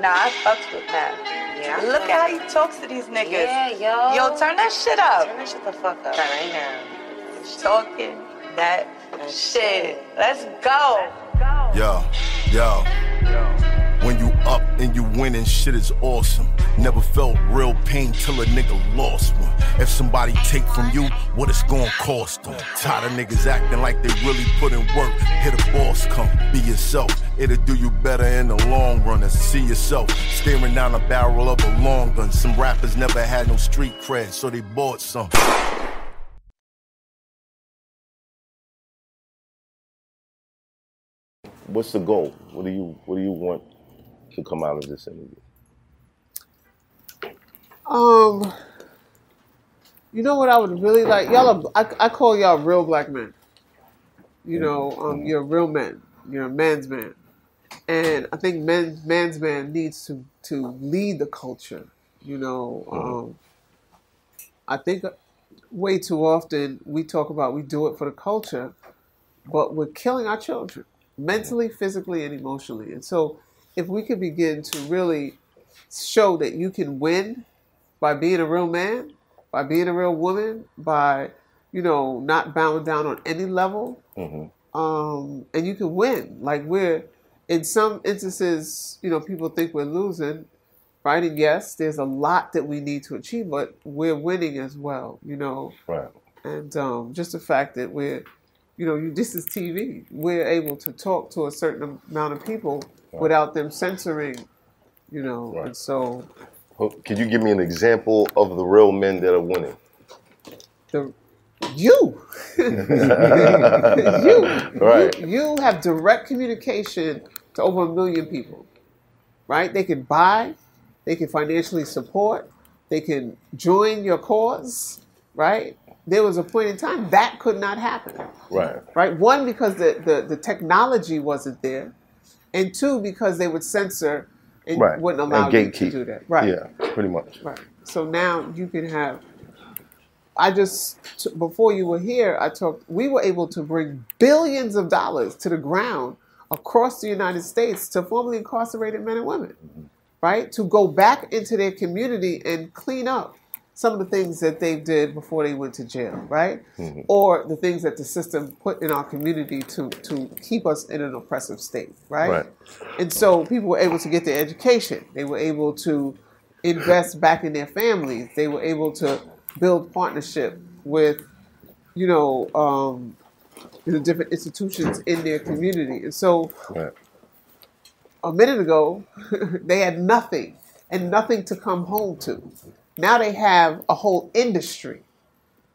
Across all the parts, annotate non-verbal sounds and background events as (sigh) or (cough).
Nah, I fucks with Pat. Yeah. Look at how he talks to these niggas. Yeah, yo. Yo, turn that shit up. Turn that shit the fuck up. Right now. Talking that shit. Let's go. go Yo, yo. When you up and you winning, shit is awesome. Never felt real pain till a nigga lost one. If somebody take from you, what it's gonna cost them? Tired of niggas acting like they really put in work. Hit a boss come, be yourself. It'll do you better in the long run than see yourself staring down the barrel of a long gun. Some rappers never had no street cred, so they bought some. What's the goal? What do you What do you want to come out of this interview? Um, you know what I would really like? Y'all, are, I, I call y'all real black men. You know, um, you're real men. You're a man's man, and I think men, man's man needs to to lead the culture. You know, um, I think way too often we talk about we do it for the culture, but we're killing our children mentally, physically, and emotionally. And so, if we could begin to really show that you can win by being a real man, by being a real woman, by you know not bowing down on any level, um, and you can win. Like we're in some instances, you know, people think we're losing, right? And yes, there's a lot that we need to achieve, but we're winning as well. You know, Right. and um, just the fact that we're, you know, you, this is TV. We're able to talk to a certain amount of people without them censoring, you know, and so Can you give me an example of the real men that are winning? the you, (laughs) you, Right. you, you have direct communication to over a million people, right? They can buy, they can financially support, they can join your cause, right? There was a point in time that could not happen. Right. right? One, because the, the, the technology wasn't there, and two, because they would censor and Right. wouldn't allow and you to do that. Right. Yeah, pretty much. Right. So now you can have. I just before you were here, I talked. We were able to bring billions of dollars to the ground across the United States to formerly incarcerated men and women, mm-hmm. right? To go back into their community and clean up some of the things that they did before they went to jail, right? Or the things that the system put in our community to to keep us in an oppressive state, right? Right. And so people were able to get their education. They were able to invest back in their families. They were able to build partnership with, you know, um, the different institutions in their community. And so Right. a minute ago, (laughs) they had nothing and nothing to come home to. Now they have a whole industry,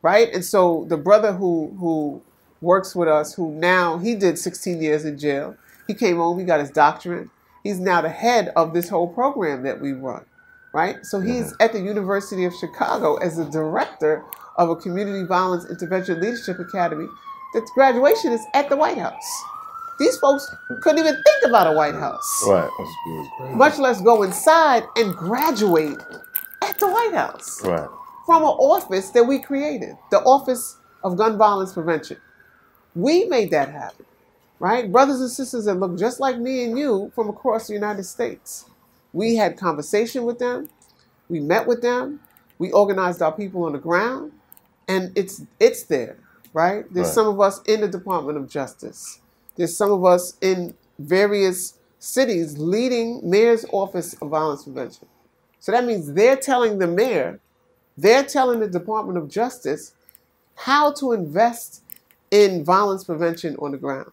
right? And so the brother who who works with us, who now he did 16 years in jail, he came home, he got his doctorate. He's now the head of this whole program that we run, right? So he's at the University of Chicago as the director of a community violence intervention leadership academy. That graduation is at the White House. These folks couldn't even think about a White House Right. much less go inside and graduate at the White House Right. from an office that we created, the Office of Gun Violence Prevention. We made that happen, right? Brothers and sisters that look just like me and you from across the United States. We had conversation with them, we met with them, we organized our people on the ground, and it's it's there, right? There's Right. some of us in the Department of Justice. There's some of us in various cities leading mayor's office of violence prevention. So that means they're telling the mayor, they're telling the Department of Justice how to invest in violence prevention on the ground.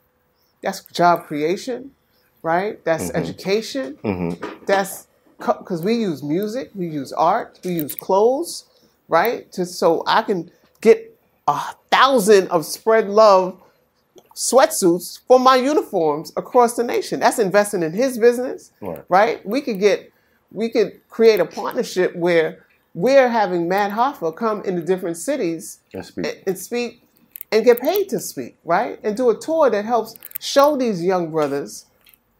That's job creation, right? That's mm-hmm. education. Mm-hmm. That's because we use music, we use art, we use clothes, right? To so I can get a thousand of spread love sweatsuits for my uniforms across the nation. That's investing in his business, Right. right? We could get, we could create a partnership where we're having Math Hoffa come into different cities And speak. and, and speak and get paid to speak, right? And do a tour that helps show these young brothers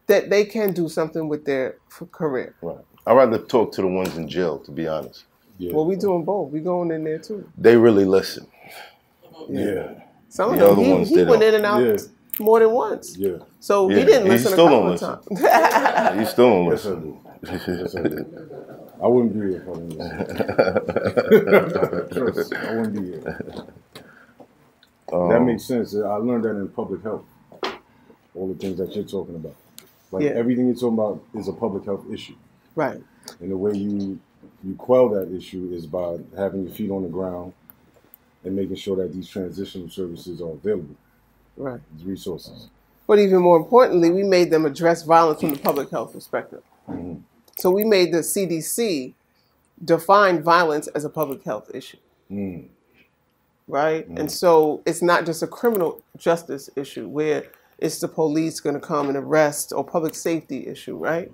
that they can do something with their career. Right. I'd rather talk to the ones in jail, to be honest. Yeah. Well, we doing both. We going in there too. They really listen. yeah. Some of The them, other he, ones he they went don't. in and out Yeah. more than once. Yeah. So Yeah, he didn't he listen a still couple don't of times. (laughs) You still don't Yes, I listen. Do. Yes, I. I wouldn't be here if I didn't. Trust, I wouldn't be here. Um, that makes sense. I learned that in public health. All the things that you're talking about. Like Yeah. everything you're talking about is a public health issue. right. And the way you you quell that issue is by having your feet on the ground and making sure that these transitional services are available, Right. these resources. But even more importantly, we made them address violence from the public health perspective. So we made the CDC define violence as a public health issue. Mm. Right? And so it's not just a criminal justice issue where it's the police going to come and arrest or public safety issue, right?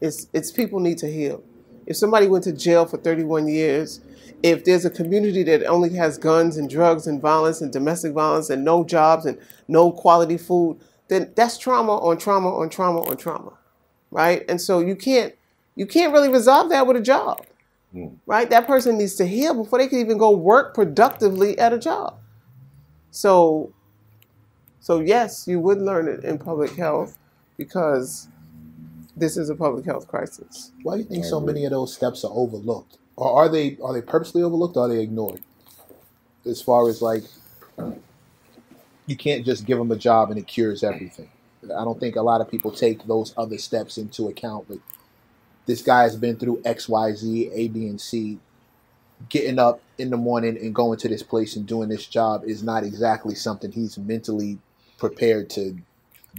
It's it's people need to heal. If somebody went to jail for 31 years, if there's a community that only has guns and drugs and violence and domestic violence and no jobs and no quality food, then that's trauma on trauma on trauma on trauma, right? And so you can't you can't really resolve that with a job, mm. right? That person needs to heal before they can even go work productively at a job. So, so yes, you would learn it in public health because this is a public health crisis. Why do you think so many of those steps are overlooked, or are they are they purposely overlooked, or are they ignored? As far as like, you can't just give them a job and it cures everything. I don't think a lot of people take those other steps into account. Like, this guy has been through X, Y, Z, A, B, and C. Getting up in the morning and going to this place and doing this job is not exactly something he's mentally prepared to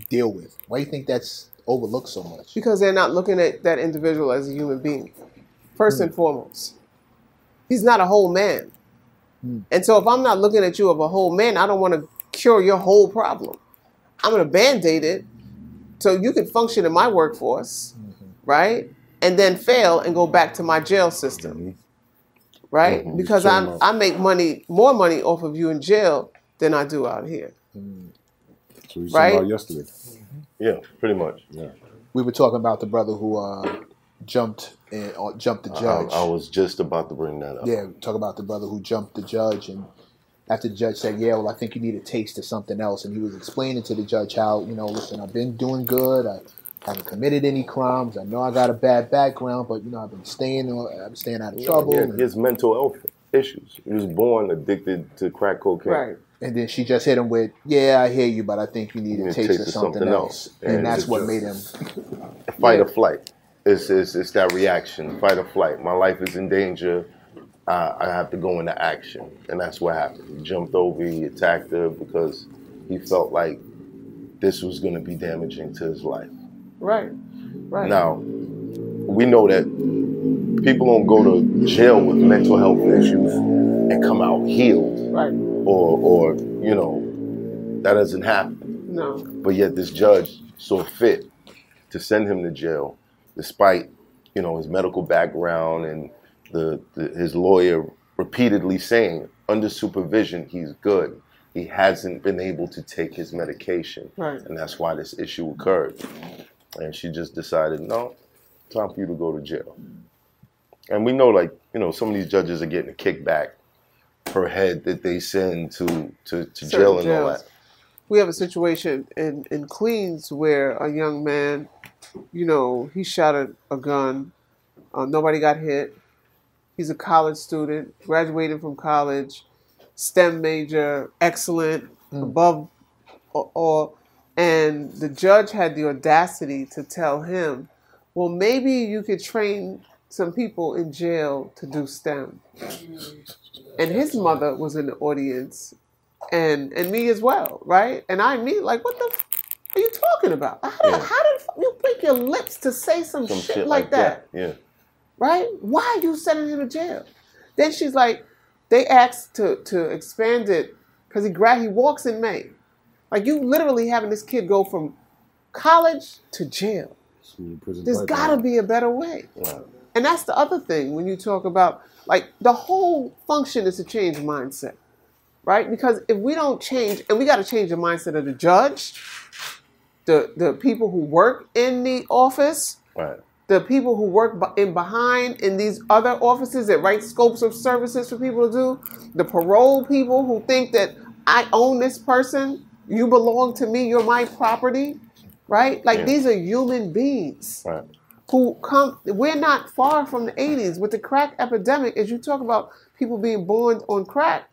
deal with. Why do you think that's overlooked so much? because they're not looking at that individual as a human being, first and hmm. foremost. He's not a whole man. Hmm. And so if I'm not looking at you of a whole man, I don't want to cure your whole problem. I'm going to band aid it so you can function in my workforce, right? And then fail and go back to my jail system, right? Mhm. Because I'm, enough. I make money, more money off of you in jail than I do out here. So we Right? talked about yesterday. Yeah, pretty much. Yeah. we were talking about the brother who uh, jumped and uh, jumped the I, judge. I was just about to bring that up. yeah, talk about the brother who jumped the judge, and after the judge said, "Yeah, well, I think you need a taste of something else," and he was explaining to the judge how, you know, listen, I've been doing good. I haven't committed any crimes. I know I got a bad background, but you know, I've been staying, uh, I've been staying out of trouble. He had and, his mental health issues. He was born addicted to crack cocaine. Right. and then she just hit him with, "Yeah, I hear you, but I think you need You a need taste, of something, else," and, And that's what made him. Fight Yeah. or flight. It's, it's, it's that reaction, fight or flight. My life is in danger. I, I have to go into action. And that's what happened. He jumped over, he attacked her because he felt like this was going to be damaging to his life. Right. Right. Now, we know that people don't go to jail with mental health issues and come out healed Right. or, or you know, that doesn't happen. No. But yet this judge saw fit to send him to jail, despite you know his medical background and the, the his lawyer repeatedly saying under supervision he's good. He hasn't been able to take his medication, Right. and that's why this issue occurred. And she just decided, no, time for you to go to jail. And we know, like you know, some of these judges are getting a kickback per head that they send to to, to Certain jail and all that. we have a situation in, in Queens where a young man, you know, he shot a, a gun. Uh, nobody got hit. He's a college student, graduated from college, STEM major, excellent, hmm. above all. And the judge had the audacity to tell him, well, maybe you could train some people in jail to do STEM. And his mother was in the audience and and me as well, right? And I mean, like, what the f- are you talking about? How, did, Yeah. how did you break your lips to say some, Some shit, like that, Yeah. Right? Why are you sending him to jail? Then she's like, they asked to to expand it because he gra- he walks in May. Like you literally having this kid go from college to jail. There's got to be a better way. Yeah. And that's the other thing when you talk about like the whole function is to change mindset, right? Because if we don't change, and we got to change the mindset of the judge, the the people who work in the office, Right. The people who work in behind in these other offices that write scopes of services for people to do, the parole people who think that I own this person, you belong to me, you're my property, right? Like Yeah. these are human beings Right. who come we're not far from the 80s with the crack epidemic as you talk about people being born on crack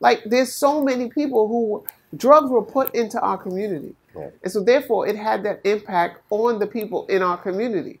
like there's so many people who drugs were put into our community Right. and so therefore it had that impact on the people in our community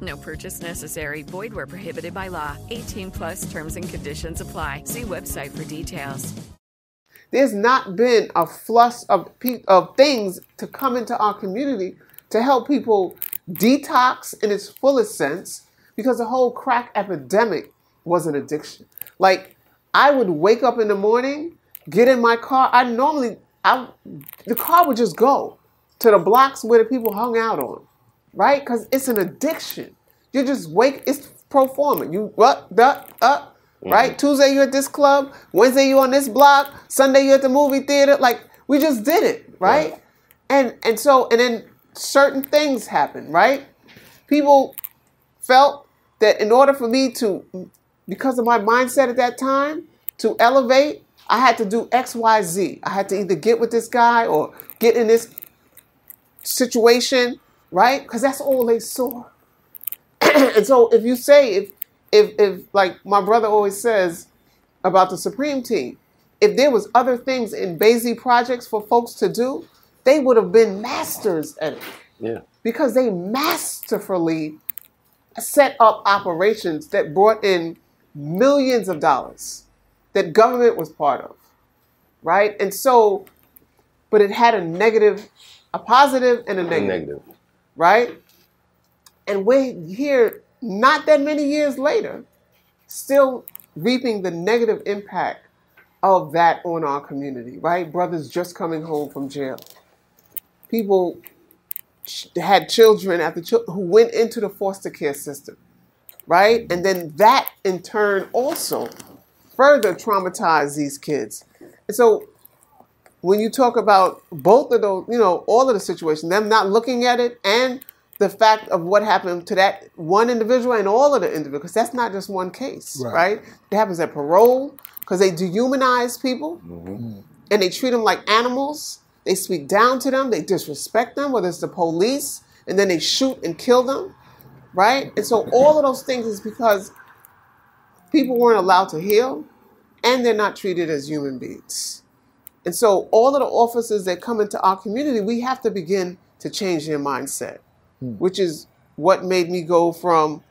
No purchase necessary. Void where prohibited by law. 18 plus terms and conditions apply. See website for details. there's not been a flush of pe- of things to come into our community to help people detox in its fullest sense because the whole crack epidemic was an addiction. Like I would wake up in the morning, get in my car. I normally I the car would just go to the blocks where the people hung out on, right? Because it's an addiction. You just wake. It's pro forma. You what? Duh, uh, right? Tuesday you're at this club. Wednesday you on this block. Sunday you're at the movie theater. Like we just did it, right? Right. And and so and then certain things happen, right? People felt that in order for me to, because of my mindset at that time, to elevate, I had to do X, Y, Z. I had to either get with this guy or get in this situation, right? Because that's all they saw. (clears throat) and so if you say if if if like my brother always says about the Supreme team, if there was other things in Baisley projects for folks to do, they would have been masters at it Yeah. because they masterfully set up operations that brought in millions of dollars that government was part of, right? And so, but it had a negative, a positive, and a negative, Negative. Right? And we're here not that many years later, still reaping the negative impact of that on our community, right? Brothers just coming home from jail. People had children after chil- who went into the foster care system, right? And then that in turn also further traumatized these kids. And so when you talk about both of those, you know, all of the situations, them not looking at it and the fact of what happened to that one individual and all of the individuals, because that's not just one case, Right. right? It happens at parole because they dehumanize people mm-hmm. and they treat them like animals. They speak down to them, they disrespect them, whether it's the police, and then they shoot and kill them, right? And so all of those things is because people weren't allowed to heal and they're not treated as human beings. And so all of the officers that come into our community, we have to begin to change their mindset, hmm. which is what made me go from,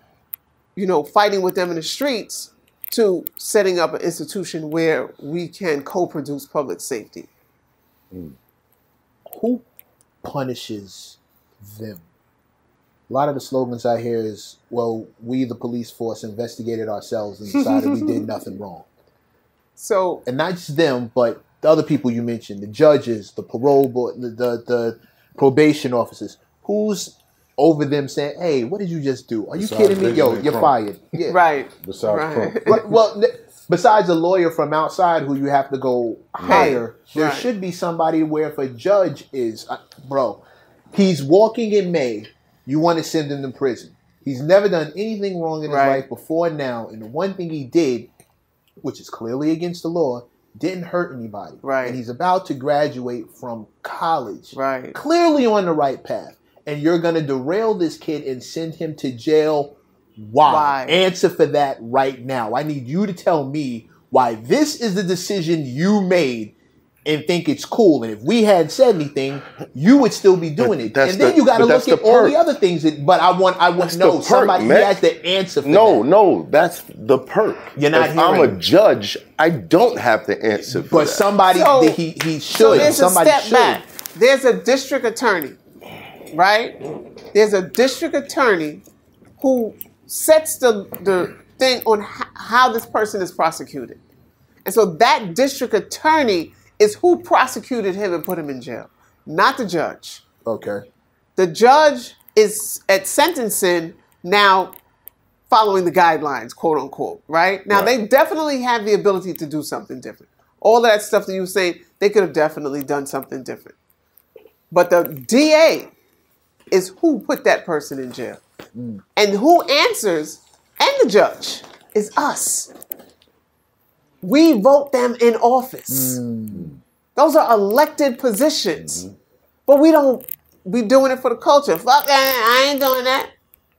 you know, fighting with them in the streets to setting up an institution where we can co-produce public safety. Hmm. who punishes them? A lot of the slogans I hear is, well, we, the police force, investigated ourselves and decided we did (laughs) nothing wrong. So And not just them, but the other people you mentioned, the judges, the parole board, the, the, the probation officers. Who's over them saying, hey, what did you just do? Are you Besides kidding me? Yo, you're Crump. fired. Yeah. (laughs) right, Besides right. Crump. Right, well, n- besides a lawyer from outside who you have to go hire, there Right. should be somebody where if a judge is, uh, bro, he's walking in May, you want to send him to prison. He's never done anything wrong in his Right. life before now, and the one thing he did, which is clearly against the law, didn't hurt anybody. Right. And he's about to graduate from college. Right. Clearly on the right path. And you're going to derail this kid and send him to jail. Why? Why? Answer for that right now. I need you to tell me why this is the decision you made and think it's cool. And if we had said anything, you would still be doing it. And then the- you got to look at the all the other things. That, but I want, I want That's to know perk, somebody who man. has the answer. For No, that. no, that's the perk. You're not if I'm a judge, I don't have the answer for But that. somebody So- that he he should. So there's somebody a step should. back. There's a district attorney, right? There's a district attorney who sets the the thing on h- how this person is prosecuted, and so that district attorney is who prosecuted him and put him in jail, not the judge. Okay. The judge is at sentencing now following the guidelines, quote unquote, right? Now, they definitely have the ability to do something different. All that stuff that you were saying, they could have definitely done something different. But the DA is who put that person in jail. Mm. And who answers, and the judge, is us. We vote them in office. Mm. Those are elected positions. Mm-hmm. But we don't be doing it for the culture. Fuck that, I ain't doing that.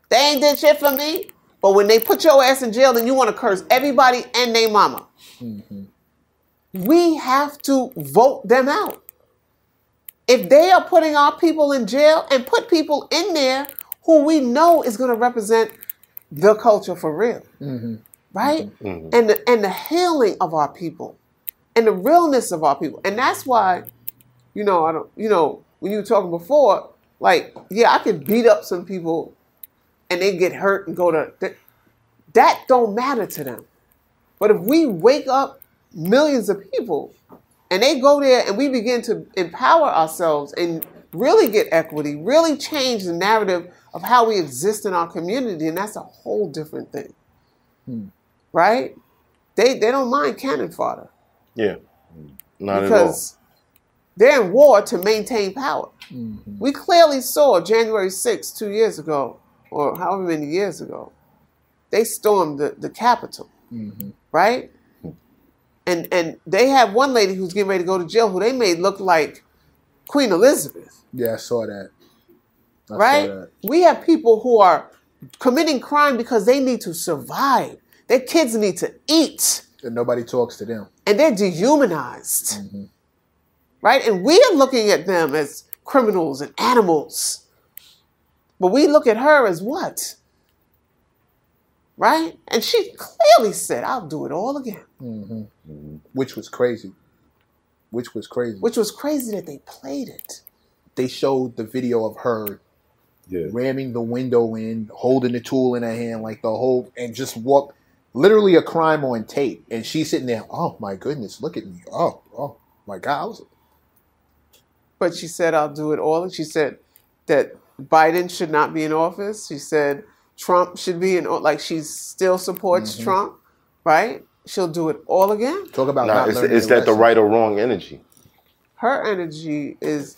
They ain't did shit for me. But when they put your ass in jail, then you want to curse everybody and their mama. Mm-hmm. We have to vote them out. If they are putting our people in jail and put people in there who we know is going to represent the culture for real, mm-hmm. Right? Mm-hmm. Mm-hmm. And the, and the healing of our people, and the realness of our people, and that's why you know, I don't, you know, when you were talking before, like, yeah, I could beat up some people and they get hurt and go to, that, that don't matter to them. But if we wake up millions of people and they go there and we begin to empower ourselves and really get equity, really change the narrative of how we exist in our community, and that's a whole different thing. Hmm. Right? They, they don't mind cannon fodder yeah, not at all. because they're in war to maintain power. Mm-hmm. We clearly saw January 6th, two years ago, or however many years ago, they stormed the, the Capitol, mm-hmm. right? And and they have one lady who's getting ready to go to jail who they made look like Queen Elizabeth, Yeah, I saw that. I saw right? that. We have people who are committing crime because they need to survive. Their kids need to eat. And nobody talks to them. and they're dehumanized. Mm-hmm. Right? And we are looking at them as criminals and animals. But we look at her as what? Right? And she clearly said, I'll do it all again. Mm-hmm. which was crazy. Which was crazy. Which was crazy that they played it. they showed the video of her Yeah. ramming the window in, holding the tool in her hand, like the whole, and just walk, literally a crime on tape. And she's sitting there, oh my goodness, look at me. Oh, oh my God. I was, But she said, I'll do it all. She said that Biden should not be in office. She said Trump should be in, like she still supports Trump, right? She'll do it all again. talk about Now, not is, learning is your that the right or wrong energy? her energy is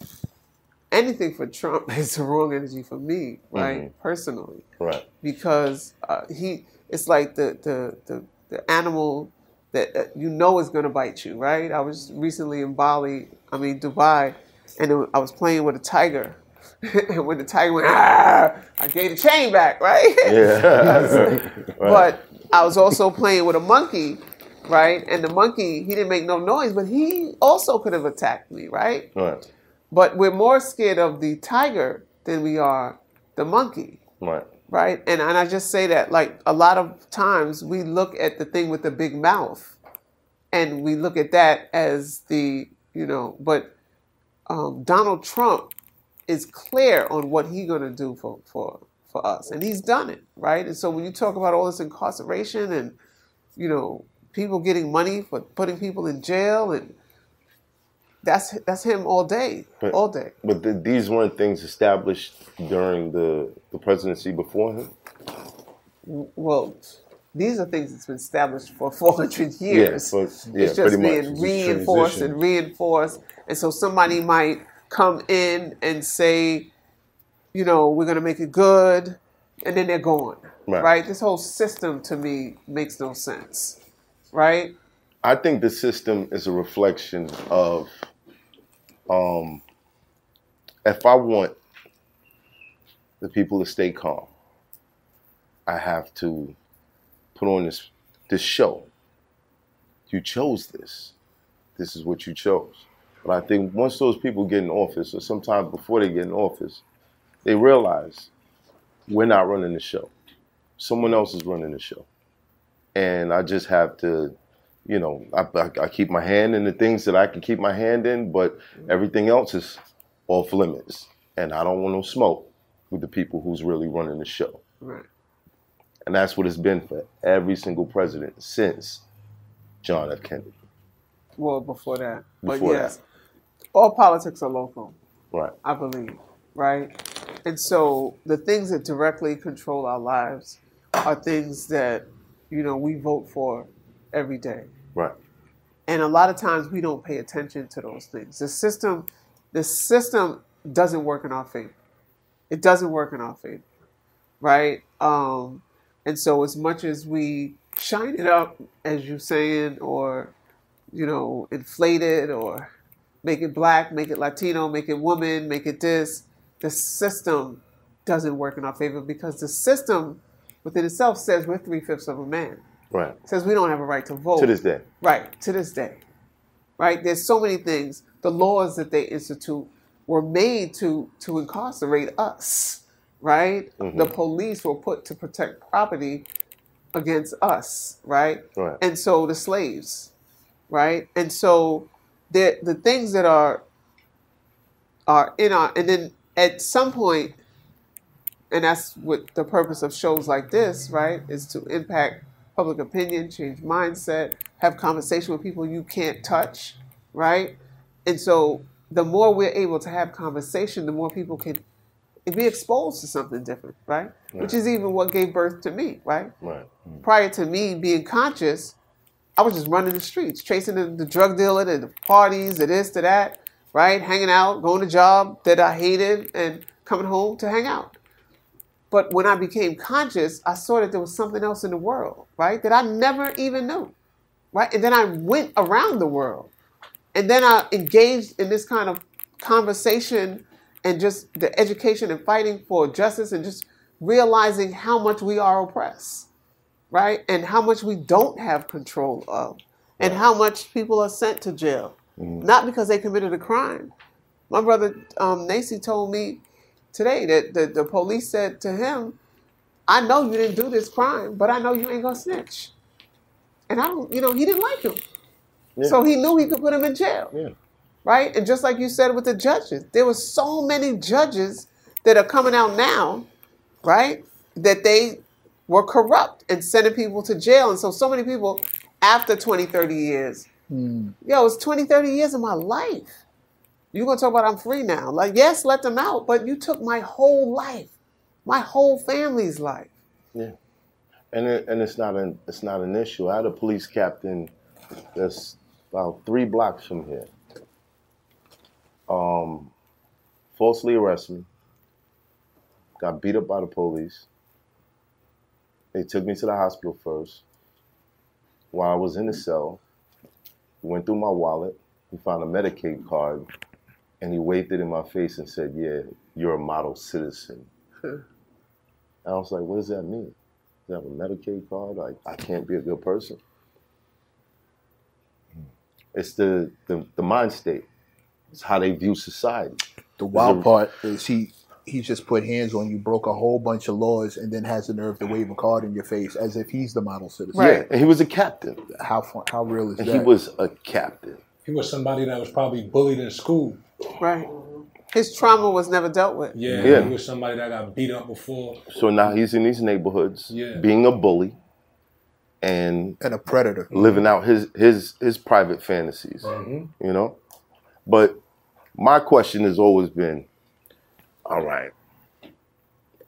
anything for Trump (laughs) is the wrong energy for me, right? Personally, Right. because uh, he it's like the the the, the animal that you know is going to bite you, right? I was recently in Bali, I mean Dubai, and I was playing with a tiger. and (laughs) when the tiger went, ah, I gave the chain back, right? Yeah. (laughs) But I was also playing with a monkey, right? And the monkey, he didn't make no noise, but he also could have attacked me, right? right. But we're more scared of the tiger than we are the monkey, Right. Right? And and I just say that like a lot of times we look at the thing with the big mouth, and we look at that as the you know, but um, Donald Trump is clear on what he's gonna do for for for us, and he's done it, right? And so when you talk about all this incarceration and you know people getting money for putting people in jail and that's that's him all day, But- all day. But th- these weren't things established during the, the presidency before him. Well, these are things that's been established for (laughs) 400 years. but- yeah, it's just being reinforced and reinforced. And so somebody might come in and say, you know, we're going to make it good, and then they're gone. Right. right? This whole system to me makes no sense. Right? I think the system is a reflection of um, if I want the people to stay calm, I have to put on this this show. You chose this. This is what you chose. But I think once those people get in office, or sometime before they get in office, they realize we're not running the show. Someone else is running the show. And I just have to, you know, I, I, I keep my hand in the things that I can keep my hand in, but mm-hmm. everything else is off limits. And I don't want no smoke with the people who's really running the show. Right. And that's what it's been for every single president since John F. Kennedy. Well, before that. But Before yes, all politics are local. Right. I believe, right? And so the things that directly control our lives are things that, you know, we vote for every day. Right. And a lot of times we don't pay attention to those things. The system the system doesn't work in our favor. It doesn't work in our favor. Right? Um and so as much as we shine it up, as you're saying, or you know, inflate it or make it black, make it Latino, make it woman, make it this. The system doesn't work in our favor because the system within itself says we're three fifths of a man. Right. says we don't have a right to vote. To this day. Right, to this day. Right? There's so many things. The laws that they institute were made to to incarcerate us. Right? Mhm. The police were put to protect property against us, right? Right. And so the slaves, right? And so the the things that are are in our and then at some point and that's what the purpose of shows like this, right, is to impact public opinion, change mindset, have conversation with people you can't touch, right? And so the more we're able to have conversation, the more people can be exposed to something different, right? Which is even what gave birth to me, right? Right. Mm. Prior to me being conscious, I was just running the streets, chasing the, the drug dealer, the, the parties, the this, the that, right? Hanging out, going to job that I hated, and coming home to hang out. But when I became conscious, I saw that there was something else in the world, right? That I never even knew, right? And then I went around the world. And then I engaged in this kind of conversation and just the education and fighting for justice and just realizing how much we are oppressed, right? And how much we don't have control of, and how much people are sent to jail, not because they committed a crime. My brother um, Nacy told me today that the, the police said to him, I know you didn't do this crime, but I know you ain't gonna snitch. And I don't, you know, he didn't like him. Yeah. So he knew he could put him in jail. Yeah. Right? And just like you said with the judges, there were so many judges that are coming out now, right? That they were corrupt and sending people to jail. And so, so many people after 20, 30 years, hmm. yo, it's 20, 30 years of my life. You're going to talk about I'm free now. Like, yes, let them out, but you took my whole life, my whole family's life. Yeah, and it, and it's not an it's not an issue. I had a police captain that's about three blocks from here. Um, falsely arrested me. Got beat up by the police. They took me to the hospital first. While I was in the cell, went through my wallet. He found a Medicaid card, and he waved it in my face and said, "Yeah, you're a model citizen." And I was like, what does that mean? Do I have a Medicaid card? Like, I can't be a good person? Hmm. It's the, the, the mind state. It's how they view society. The wild it- part is he he just put hands on you, broke a whole bunch of laws, and then has the nerve to wave a card in your face as if he's the model citizen. Yeah, and he was a captain. How how real is And that? he was a captain. He was somebody that was probably bullied in school. Right. His trauma was never dealt with. Yeah, Yeah. he was somebody that got beat up before. So now he's in these neighborhoods, Yeah. being a bully, and and a predator, living out his his his private fantasies. Mhm. You know, but my question has always been, all right,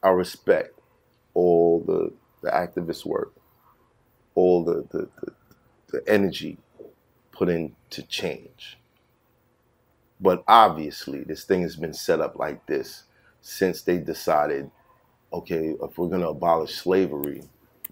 I respect all the the activist work, all the the, the, the energy put into change. But obviously, this thing has been set up like this since they decided, okay, if we're going to abolish slavery,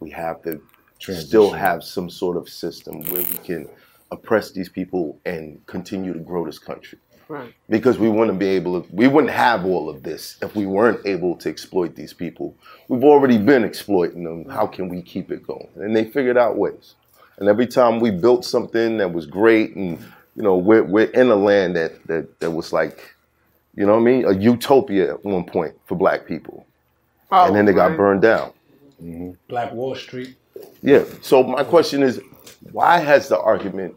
we have to still have some sort of system where we can oppress these people and continue to grow this country. Right. Because we wouldn't be able to, we wouldn't have all of this if we weren't able to exploit these people. We've already been exploiting them. How can we keep it going? And they figured out ways. And every time we built something that was great and you know, we're we're in a land that that that was like, you know what I mean, a utopia at one point for black people, Oh, and then they got right. burned down. Black Wall Street. Yeah. So my question is, why has the argument,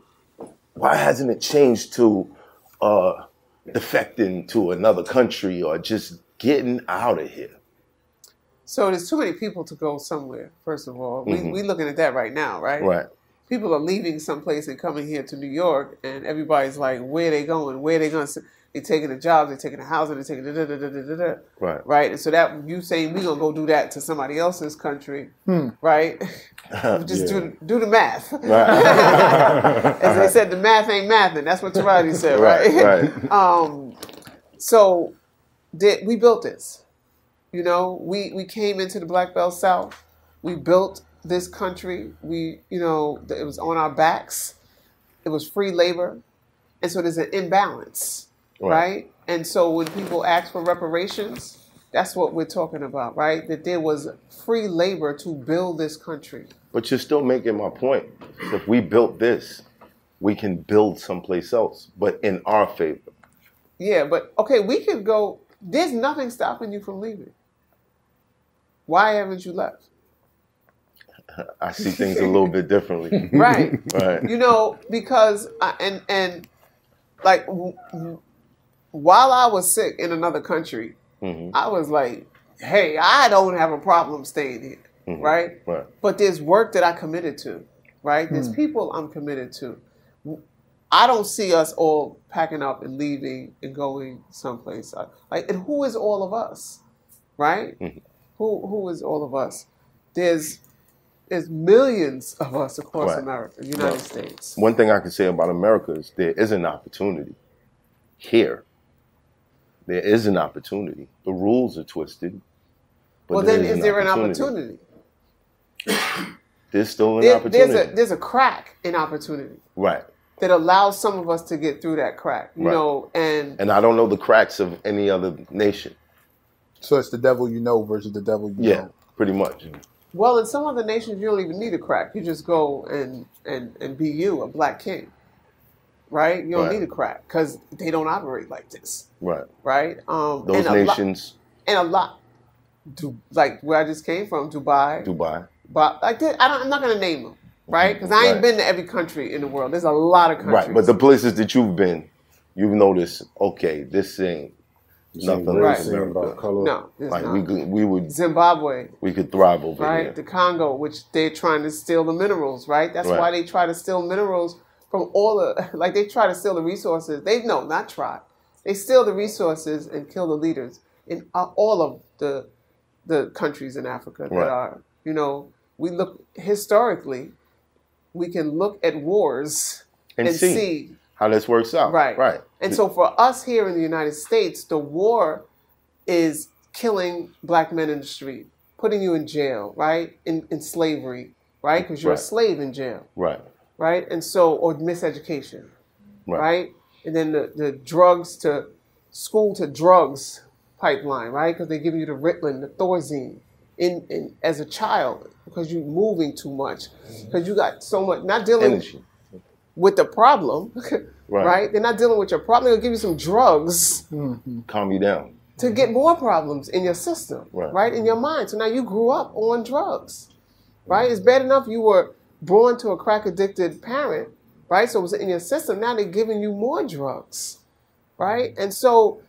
why hasn't it changed to uh, defecting to another country or just getting out of here? So there's too many people to go somewhere. First of all, we Mhm. we looking at that right now, right? Right. People are leaving someplace and coming here to New York, and everybody's like, "Where they going? Where they going?" They're taking a job, they're taking a housing, they're taking da da da da da da. da. Right. Right, and so that you saying we gonna go do that to somebody else's country, Hmm. right? (laughs) (laughs) Just Yeah. do do the math. Right. (laughs) As they said, the math ain't math, and That's what Tarati said, right? Right, right. um, so did we built this? You know, we we came into the Black Belt South. We built this country. We, you know, it was on our backs. It was free labor, and so there's an imbalance, Right. right? And so when people ask for reparations, that's what we're talking about, right? That there was free labor to build this country. But you're still making my point. If we built this, we can build someplace else, but in our favor. Yeah, but okay, we could go. There's nothing stopping you from leaving. Why haven't you left? I see things a little bit differently. (laughs) Right. Right. You know, because I, and and like w- w- while I was sick in another country, Mhm. I was like, "Hey, I don't have a problem staying here." Mhm. Right? Right. But there's work that I committed to, right? There's people I'm committed to. I don't see us all packing up and leaving and going someplace. Like, and who is all of us, right? Mhm. Who who is all of us? There's there's millions of us across Right. America, the United Right. States. One thing I can say about America is there is an opportunity here. There is an opportunity. The rules are twisted. but well, then, is is there an opportunity? There's still an There- opportunity. there's a there's a crack in opportunity right. that allows some of us to get through that crack, you Right. know, and And I don't know the cracks of any other nation. So it's the devil you know versus the devil you Yeah, know. pretty much. Well, in some other nations, you don't even need a crack. You just go and and and be you, a black king, right? You don't Right. need a crack because they don't operate like this, Right. right? Um, Those and lot- nations, and a lot, do like where I just came from, Dubai, Dubai. but like that, I don't, I'm not gonna name them, right? Because I ain't Right. been to every country in the world. There's a lot of countries, Right. But the places that you've been, you've noticed, okay, this ain't nothing Right. like Saying about color. no, there's Like not. we could, we would Zimbabwe, we could thrive over right? here. The Congo, which they're trying to steal the minerals, right? That's Right. why they try to steal minerals from all the (laughs) like they try to steal the resources. They no, not try. They steal the resources and kill the leaders in uh, all of the the countries in Africa that Right. are, you know, we look historically, we can look at wars And and, see. see How this works out. Right. Right. and so for us here in the United States, the war is killing black men in the street, putting you in jail, right? In, in slavery, right? Because you're Right. a slave in jail, Right. right? And so, or miseducation, Right. right? And then the, the drugs to school to drugs pipeline, right? Because they're giving you the Ritalin, the Thorazine in, in as a child because you're moving too much, because you got so much, not dealing Energy. With the problem, (laughs) Right. right. They're not dealing with your problem. They'll give you some drugs mm-hmm. Calm you down. to get more problems in your system, Right. right. In your mind. So now you grew up on drugs, right? It's bad enough you were born to a crack addicted parent, right? So it was in your system. Now they're giving you more drugs, right? And so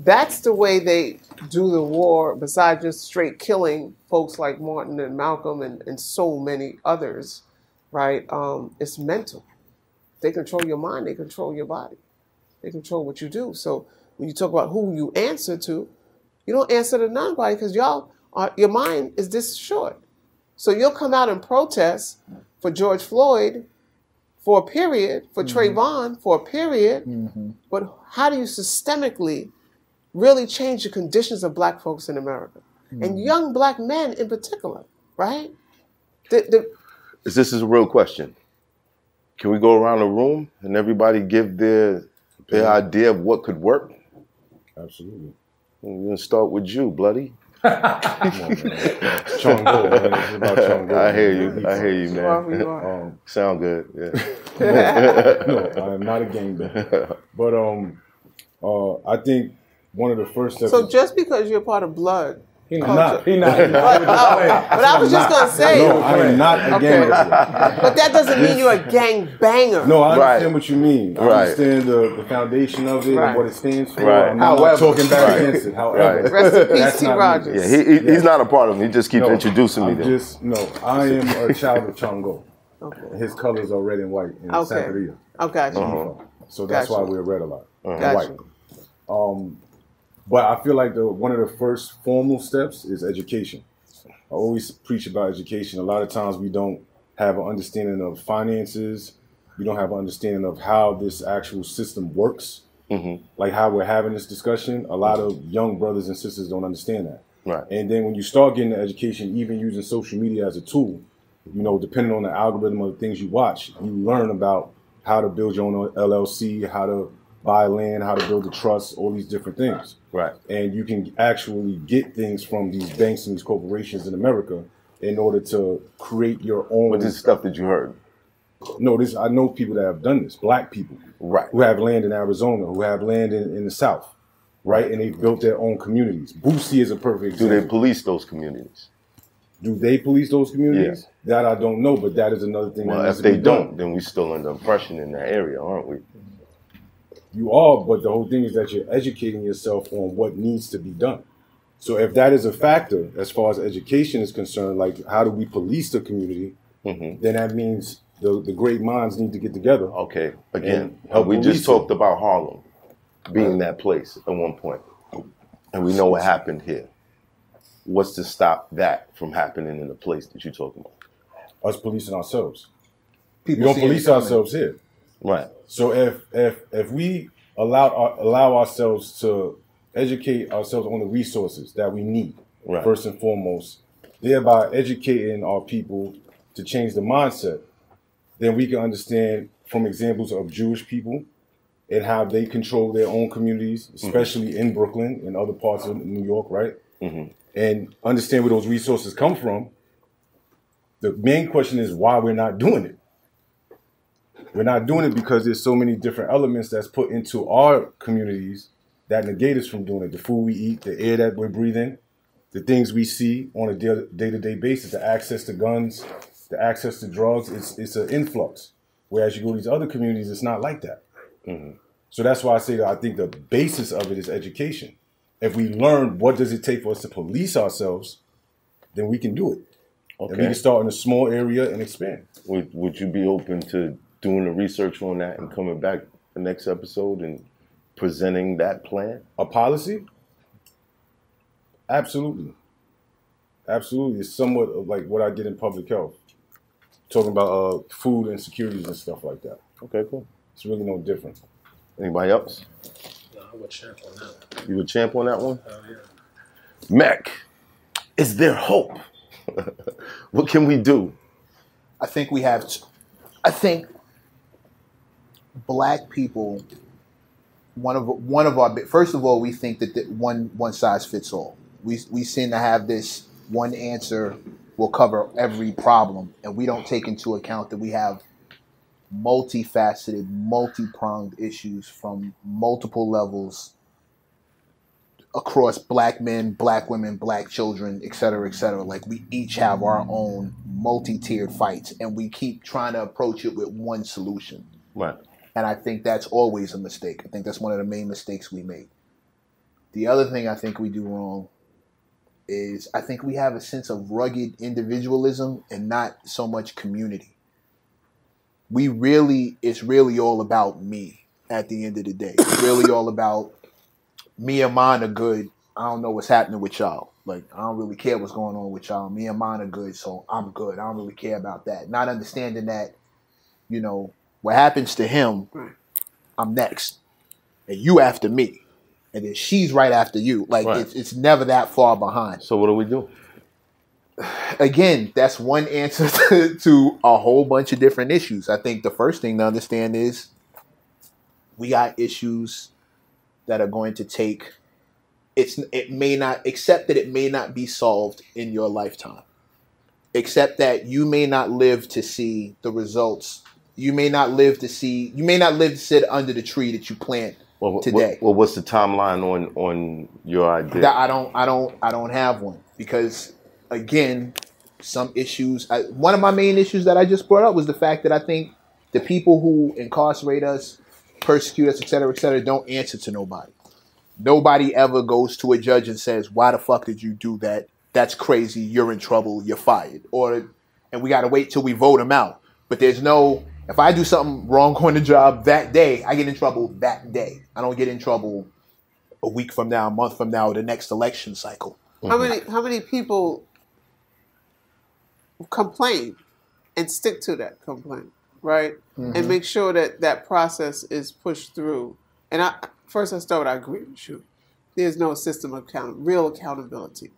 that's the way they do the war, besides just straight killing folks like Martin and Malcolm and, and so many others, right? Um, it's mental. They control your mind, they control your body, they control what you do. So when you talk about who you answer to, you don't answer to nobody because y'all are, your mind is this short. So you'll come out and protest for George Floyd for a period, for mm-hmm. Trayvon for a period, mm-hmm. but how do you systemically really change the conditions of black folks in America? And mm-hmm. young black men in particular, right? The, the, Is this is a real question? Can we go around the room and everybody give their their idea of what could work? Absolutely. We're gonna start with you, bloody. (laughs) On. Chango, man. Chango. (laughs) I hear you. I hear you, man. Um, Sound good. Yeah. (laughs) no, I am not a gangbanger. But um, uh, I think one of the first steps. So just because you're part of blood. He culture- not. He not. He But, not. oh, but I was just gonna say, no, I am not a Okay. gangbanger. but that doesn't mean you're a (laughs) gang banger. No, I Right. understand what you mean. I Right. understand the, the foundation of it Right. and what it stands for. Right. I'm not However. talking back Right. against it. However, Right. Rest in peace, That's T. not me. Rogers. Yeah, he, he, Yeah. he's not a part of him. He just keeps No, introducing me I'm to. just no. I am a (laughs) child of Chango. Okay. His colors are red and white in Okay. Santeria. Okay. Uh-huh. So that's Gotcha. why we're red a lot. and Gotcha. White. Um, but I feel like the one of the first formal steps is education. I always preach about education. A lot of times we don't have an understanding of finances. We don't have an understanding of how this actual system works. Mhm. Like how we're having this discussion. A lot of young brothers and sisters don't understand that. Right. And then when you start getting the education, even using social media as a tool, you know, depending on the algorithm of the things you watch, you learn about how to build your own LLC, how to buy land, how to build a trust, all these different things. Right. And you can actually get things from these banks and these corporations in America in order to create your own. But this stuff that you heard. no, this I know people that have done this. Black people Right. who have land in Arizona, who have land in, in the South, right? And they've built their own communities. Boosie is a perfect Do example. they police those communities? Do they police those communities? That I don't know, but that is another thing. Well, if they don't, then we still under oppression in that area, aren't we? You are, but the whole thing is that you're educating yourself on what needs to be done. So if that is a factor as far as education is concerned, like how do we police the community, Mhm. then that means the, the great minds need to get together. Okay. Again, help we police just it. talked about Harlem being that place at one point, and we know what happened here. What's to stop that from happening in the place that you're talking about? Us policing ourselves. People we don't police ourselves here. Right. So if if if we allow our, allow ourselves to educate ourselves on the resources that we need, Right. first and foremost, thereby educating our people to change the mindset, then we can understand from examples of Jewish people and how they control their own communities, especially in Brooklyn and other parts of New York, right? Mhm. And understand where those resources come from. The main question is why we're not doing it. We're not doing it because there's so many different elements that's put into our communities that negate us from doing it. The food we eat, the air that we're breathing, the things we see on a day to day basis, the access to guns, the access to drugs, it's it's an influx. Whereas you go to these other communities, it's not like that. Mm-hmm. So that's why I say that I think the basis of it is education. If we learn what does it take for us to police ourselves, then we can do it. And we can start in a small area and expand. Would Would you be open to doing the research on that and coming back the next episode and presenting that plan? A policy? Absolutely. Absolutely. It's somewhat of like what I did in public health. Talking about uh, food insecurities and stuff like that. Okay, cool. It's really no different. Anybody else? No, I would champ on that. You would champ on that one? Hell yeah. Mac, is there hope? (laughs) what can we do? I think we have. t- I think black people. One of one of our first of all, we think that one one size fits all. We we seem to have this one answer will cover every problem, and we don't take into account that we have multifaceted, multi-pronged issues from multiple levels across black men, black women, black children, et cetera, et cetera. Like we each have our own multi-tiered fights and we keep trying to approach it with one solution. Right. And I think that's always a mistake. I think that's one of the main mistakes we make. The other thing I think we do wrong is I think we have a sense of rugged individualism and not so much community. We really, it's really all about me at the end of the day. It's really all about me and mine are good. I don't know what's happening with y'all. Like, I don't really care what's going on with y'all. Me and mine are good, so I'm good. I don't really care about that. Not understanding that, you know, what happens to him, I'm next. And you after me. And then she's right after you. Like, Right. it's, it's never that far behind. So what do we do? Again, that's one answer (laughs) to, to a whole bunch of different issues. I think the first thing to understand is we got issues that are going to take it's it may not accept that it may not be solved in your lifetime. except that you may not live to see the results. You may not live to see. You may not live to sit under the tree that you plant Well, today. Well, what's the timeline on on your idea? I don't, I don't, I don't have one because, again, some issues. I, one of my main issues that I just brought up was the fact that I think the people who incarcerate us, persecute us, et cetera, et cetera, don't answer to nobody. Nobody ever goes to a judge and says, "Why the fuck did you do that? That's crazy. You're in trouble. You're fired." Or, and we got to wait till we vote them out. But there's no. If I do something wrong on the job that day, I get in trouble that day. I don't get in trouble a week from now, a month from now, the next election cycle. Mm-hmm. How many how many people complain and stick to that complaint, right? And mm-hmm. make sure that that process is pushed through. And I first I start with I agree with you. There's no system of account real accountability,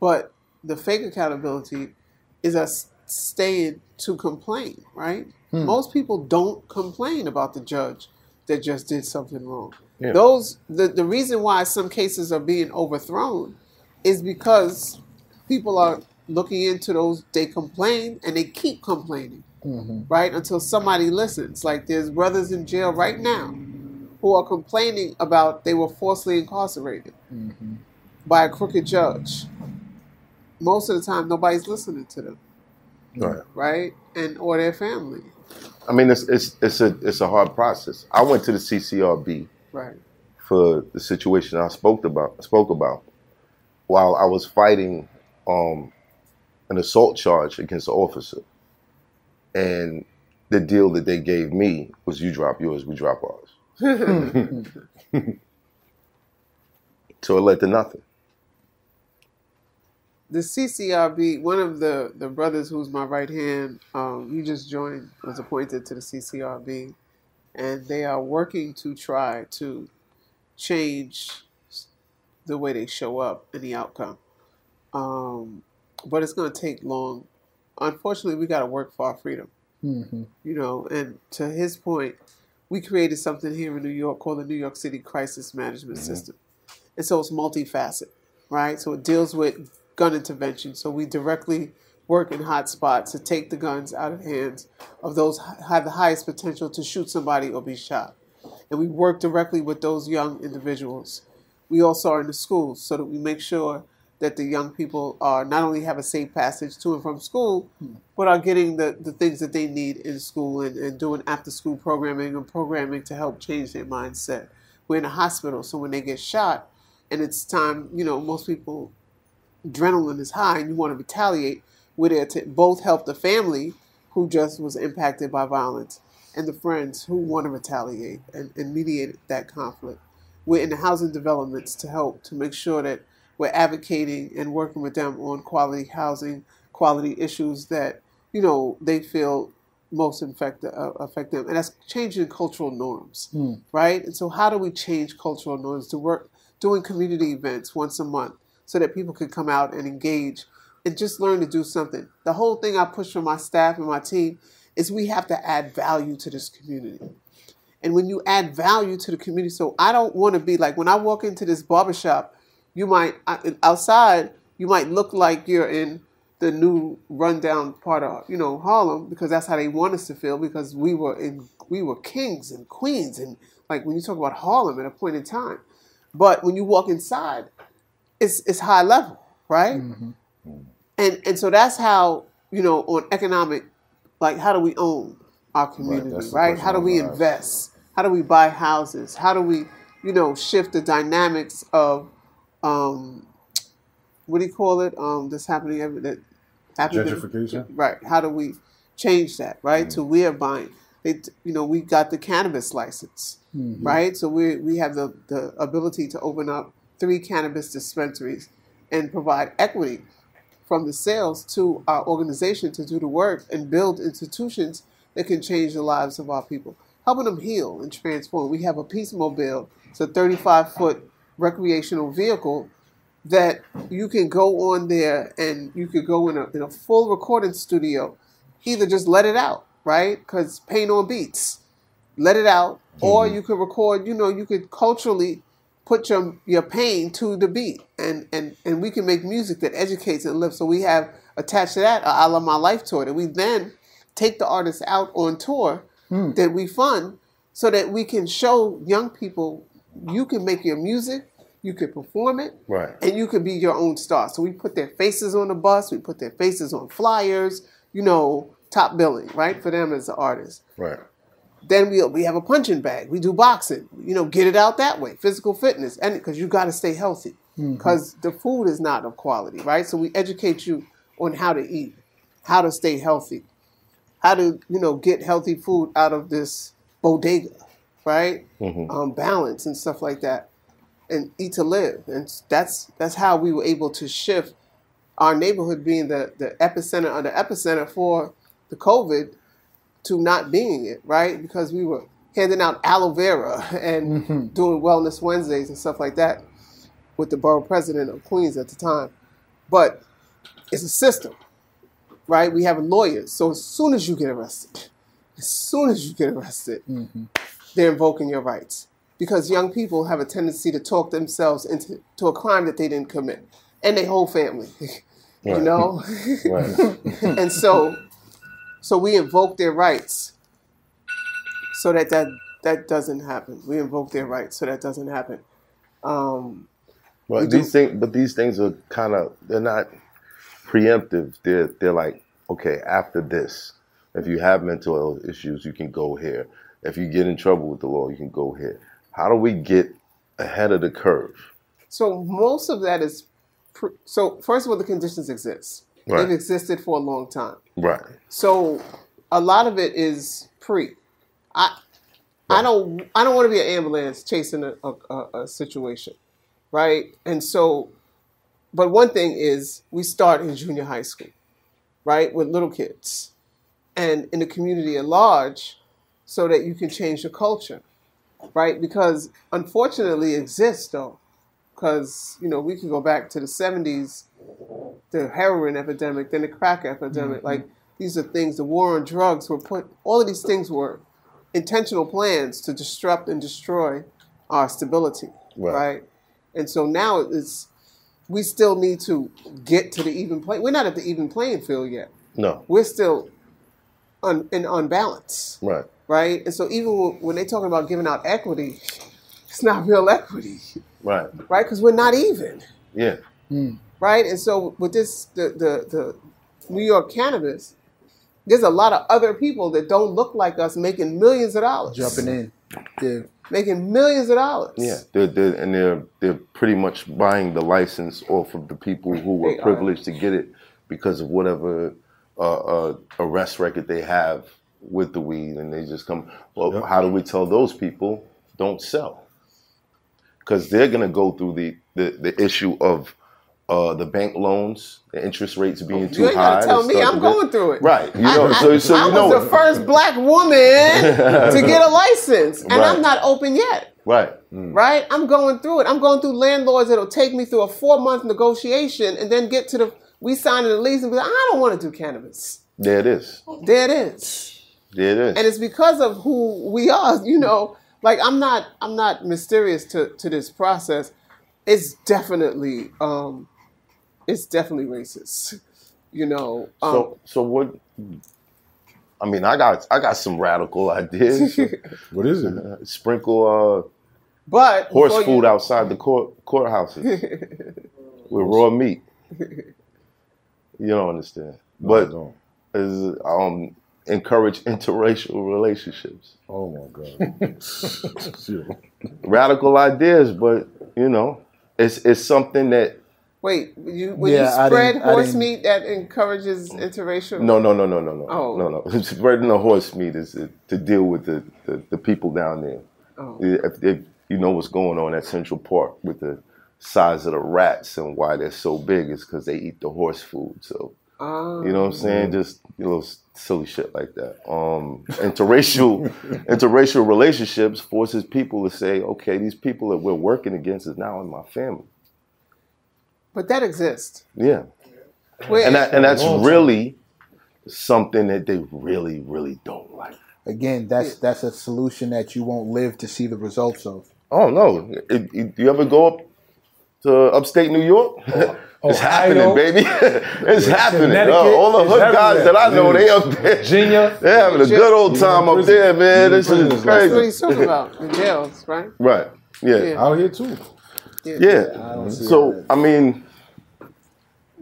but the fake accountability is us staying to complain, right? Hmm. Most people don't complain about the judge that just did something wrong. Yeah. Those the, the reason why some cases are being overthrown is because people are looking into those they complain and they keep complaining mm-hmm. right? Until somebody listens. Like there's brothers in jail right now who are complaining about they were falsely incarcerated mm-hmm. by a crooked judge. Most of the time nobody's listening to them Right. right and or their family I mean, it's it's it's a it's a hard process. I went to the CCRB right for the situation I spoke about spoke about while I was fighting um, an assault charge against an officer, and the deal that they gave me was you drop yours, we drop ours. so it led to nothing. The CCRB, one of the, the brothers who's my right hand, um, he just joined, was appointed to the CCRB, and they are working to try to change the way they show up and the outcome. Um, but it's going to take long. Unfortunately, we got to work for our freedom, you know. And to his point, we created something here in New York called the New York City Crisis Management System, and so it's multifaceted, right? So it deals with gun intervention. So we directly work in hot spots to take the guns out of hands of those have the highest potential to shoot somebody or be shot. And we work directly with those young individuals. We also are in the schools so that we make sure that the young people are not only have a safe passage to and from school, but are getting the, the things that they need in school and, and doing after school programming and programming to help change their mindset. We're in a hospital, so when they get shot and it's time, you know, most people adrenaline is high and you want to retaliate, we're there to both help the family who just was impacted by violence and the friends who want to retaliate and, and mediate that conflict. We're in the housing developments to help to make sure that we're advocating and working with them on quality housing, quality issues that you know they feel most affect, uh, affect them, and that's changing cultural norms, right? And so, how do we change cultural norms to work doing community events once a month so that people can come out and engage and just learn to do something? The whole thing I push for my staff and my team is we have to add value to this community. And when you add value to the community, so I don't want to be like when I walk into this barbershop, you might outside you might look like you're in the new rundown part of you know Harlem because that's how they want us to feel because we were in we were kings and queens and like when you talk about Harlem at a point in time, but when you walk inside, it's it's high level, right? And and so that's how you know on economic, like how do we own our community, that's right? How do we invest? How do we buy houses? How do we you know shift the dynamics of um, what do you call it? Um, that's happening every that happens Gentrification? right? How do we change that, right? To we are buying. They, you know, we got the cannabis license, right? So we we have the the ability to open up three cannabis dispensaries and provide equity from the sales to our organization to do the work and build institutions that can change the lives of our people, helping them heal and transform. We have a Peace Mobile, it's a 35 foot recreational vehicle that you can go on there and you could go in a, in a full recording studio, either just let it out, right? Because paint on beats, let it out, or mm-hmm. you could record, you know, you could culturally put your your pain to the beat, and and and we can make music that educates and lifts. So we have attached to that a I Love My Life tour that we then take the artists out on tour hmm. that we fund, so that we can show young people you can make your music, you can perform it, Right. and you can be your own star. So we put their faces on the bus, we put their faces on flyers, you know, top billing, right, for them as an artist. Right. Then we we have a punching bag. We do boxing. You know, get it out that way. Physical fitness, and because you got to stay healthy, because the food is not of quality, right? So we educate you on how to eat, how to stay healthy, how to you know get healthy food out of this bodega, right? Um, balance and stuff like that, and eat to live, and that's that's how we were able to shift our neighborhood being the the epicenter of the epicenter for the COVID to not being it, right? Because we were handing out aloe vera (laughs) and mm-hmm. doing wellness Wednesdays and stuff like that with the borough president of Queens at the time. But it's a system, right? We have lawyers. So as soon as you get arrested, as soon as you get arrested, mm-hmm. they're invoking your rights. Because young people have a tendency to talk themselves into to a crime that they didn't commit. And their whole family. (laughs) you know? Right. (laughs) and so so we invoke their rights so that that, that doesn't happen. We invoke their rights so that doesn't happen. Um, We But do. these things, but these things are kind of they're not preemptive. They're they're like okay, after this, if you have mental health issues, you can go here. If you get in trouble with the law, you can go here. How do we get ahead of the curve? so most of that is pr- so first of all the conditions exist. Right. They've existed for a long time. Right. So a lot of it is pre. I I don't I don't want to be an ambulance chasing a, a, a, a situation, right? And so, but one thing is we start in junior high school, right, with little kids, and in the community at large, so that you can change the culture, right? Because unfortunately, it exists though, because you know we could go back to the '70s the heroin epidemic, then the crack epidemic. Mm-hmm. Like these are things. The war on drugs were put. All of these things were intentional plans to disrupt and destroy our stability, Right. right? And so now it's we still need to get to the even play. We're not at the even playing field yet. No. We're still un, in unbalance, Right. right? And so even when- when they're talking about giving out equity, (laughs) it's not real equity, Right. right? Because we're not even Yeah. right? And so with this, the, the the New York cannabis, there's a lot of other people that don't look like us making millions of dollars, Jumping in. Yeah. making millions of dollars. Yeah. They're, they're and they're they're pretty much buying the license off of the people who were They are. privileged to get it because of whatever uh, uh, arrest record they have with the weed, and they just come. Well, how do we tell those people don't sell? Because they're gonna go through the the, the issue of. Uh, the bank loans, the interest rates being too You ain't high. tell to me. I'm going through it. Right. You know, I, so, so I you know. was the first black woman to get a license, and Right. I'm not open yet. Right. Right? I'm going through it. I'm going through landlords that'll take me through a four month negotiation and then get to the we sign the lease and be like, I don't want to do cannabis. There it is. There it is. There it is. and it's because of who we are you know like i'm not i'm not mysterious to to this process it's definitely um it's definitely racist you know um, So so what? I mean, I got I got some radical (laughs) ideas. (laughs) What is it? Uh, Sprinkle but uh, horse food you, outside the court courthouses (laughs) with raw meat. You don't understand, No, I but don't. is um encourage interracial relationships. Oh my god. (laughs) (laughs) Radical ideas, but you know, it's it's something that wait you when Yeah, you spread horse meat that encourages interracial No, no, no, no, no, no, Oh. no, no. (laughs) Spreading the horse meat is to, to deal with the, the, the people down there. Oh. If, if you know what's going on at Central Park with the size of the rats and why they're so big is because they eat the horse food. So Ah. you know what I'm saying? Just you know silly shit like that. Um, interracial (laughs) interracial relationships forces people to say, okay, these people that we're working against is now in my family. but that exists Yeah. Where- And that, and that's really something that they really, really don't like. Again, that's that's a solution that you won't live to see the results of. Oh no! It- it- you ever go up to upstate New York? Oh, it's happening, baby. (laughs) it's happening. Connecticut, Oh, all the it's hood guys that I know, they up there. Virginia. (laughs) They're having a good old time up there, man. This is is like- That's what he's talking about. The jails, right? Right. Yeah. Yeah. Out here too. Yeah. Mm-hmm. So I mean,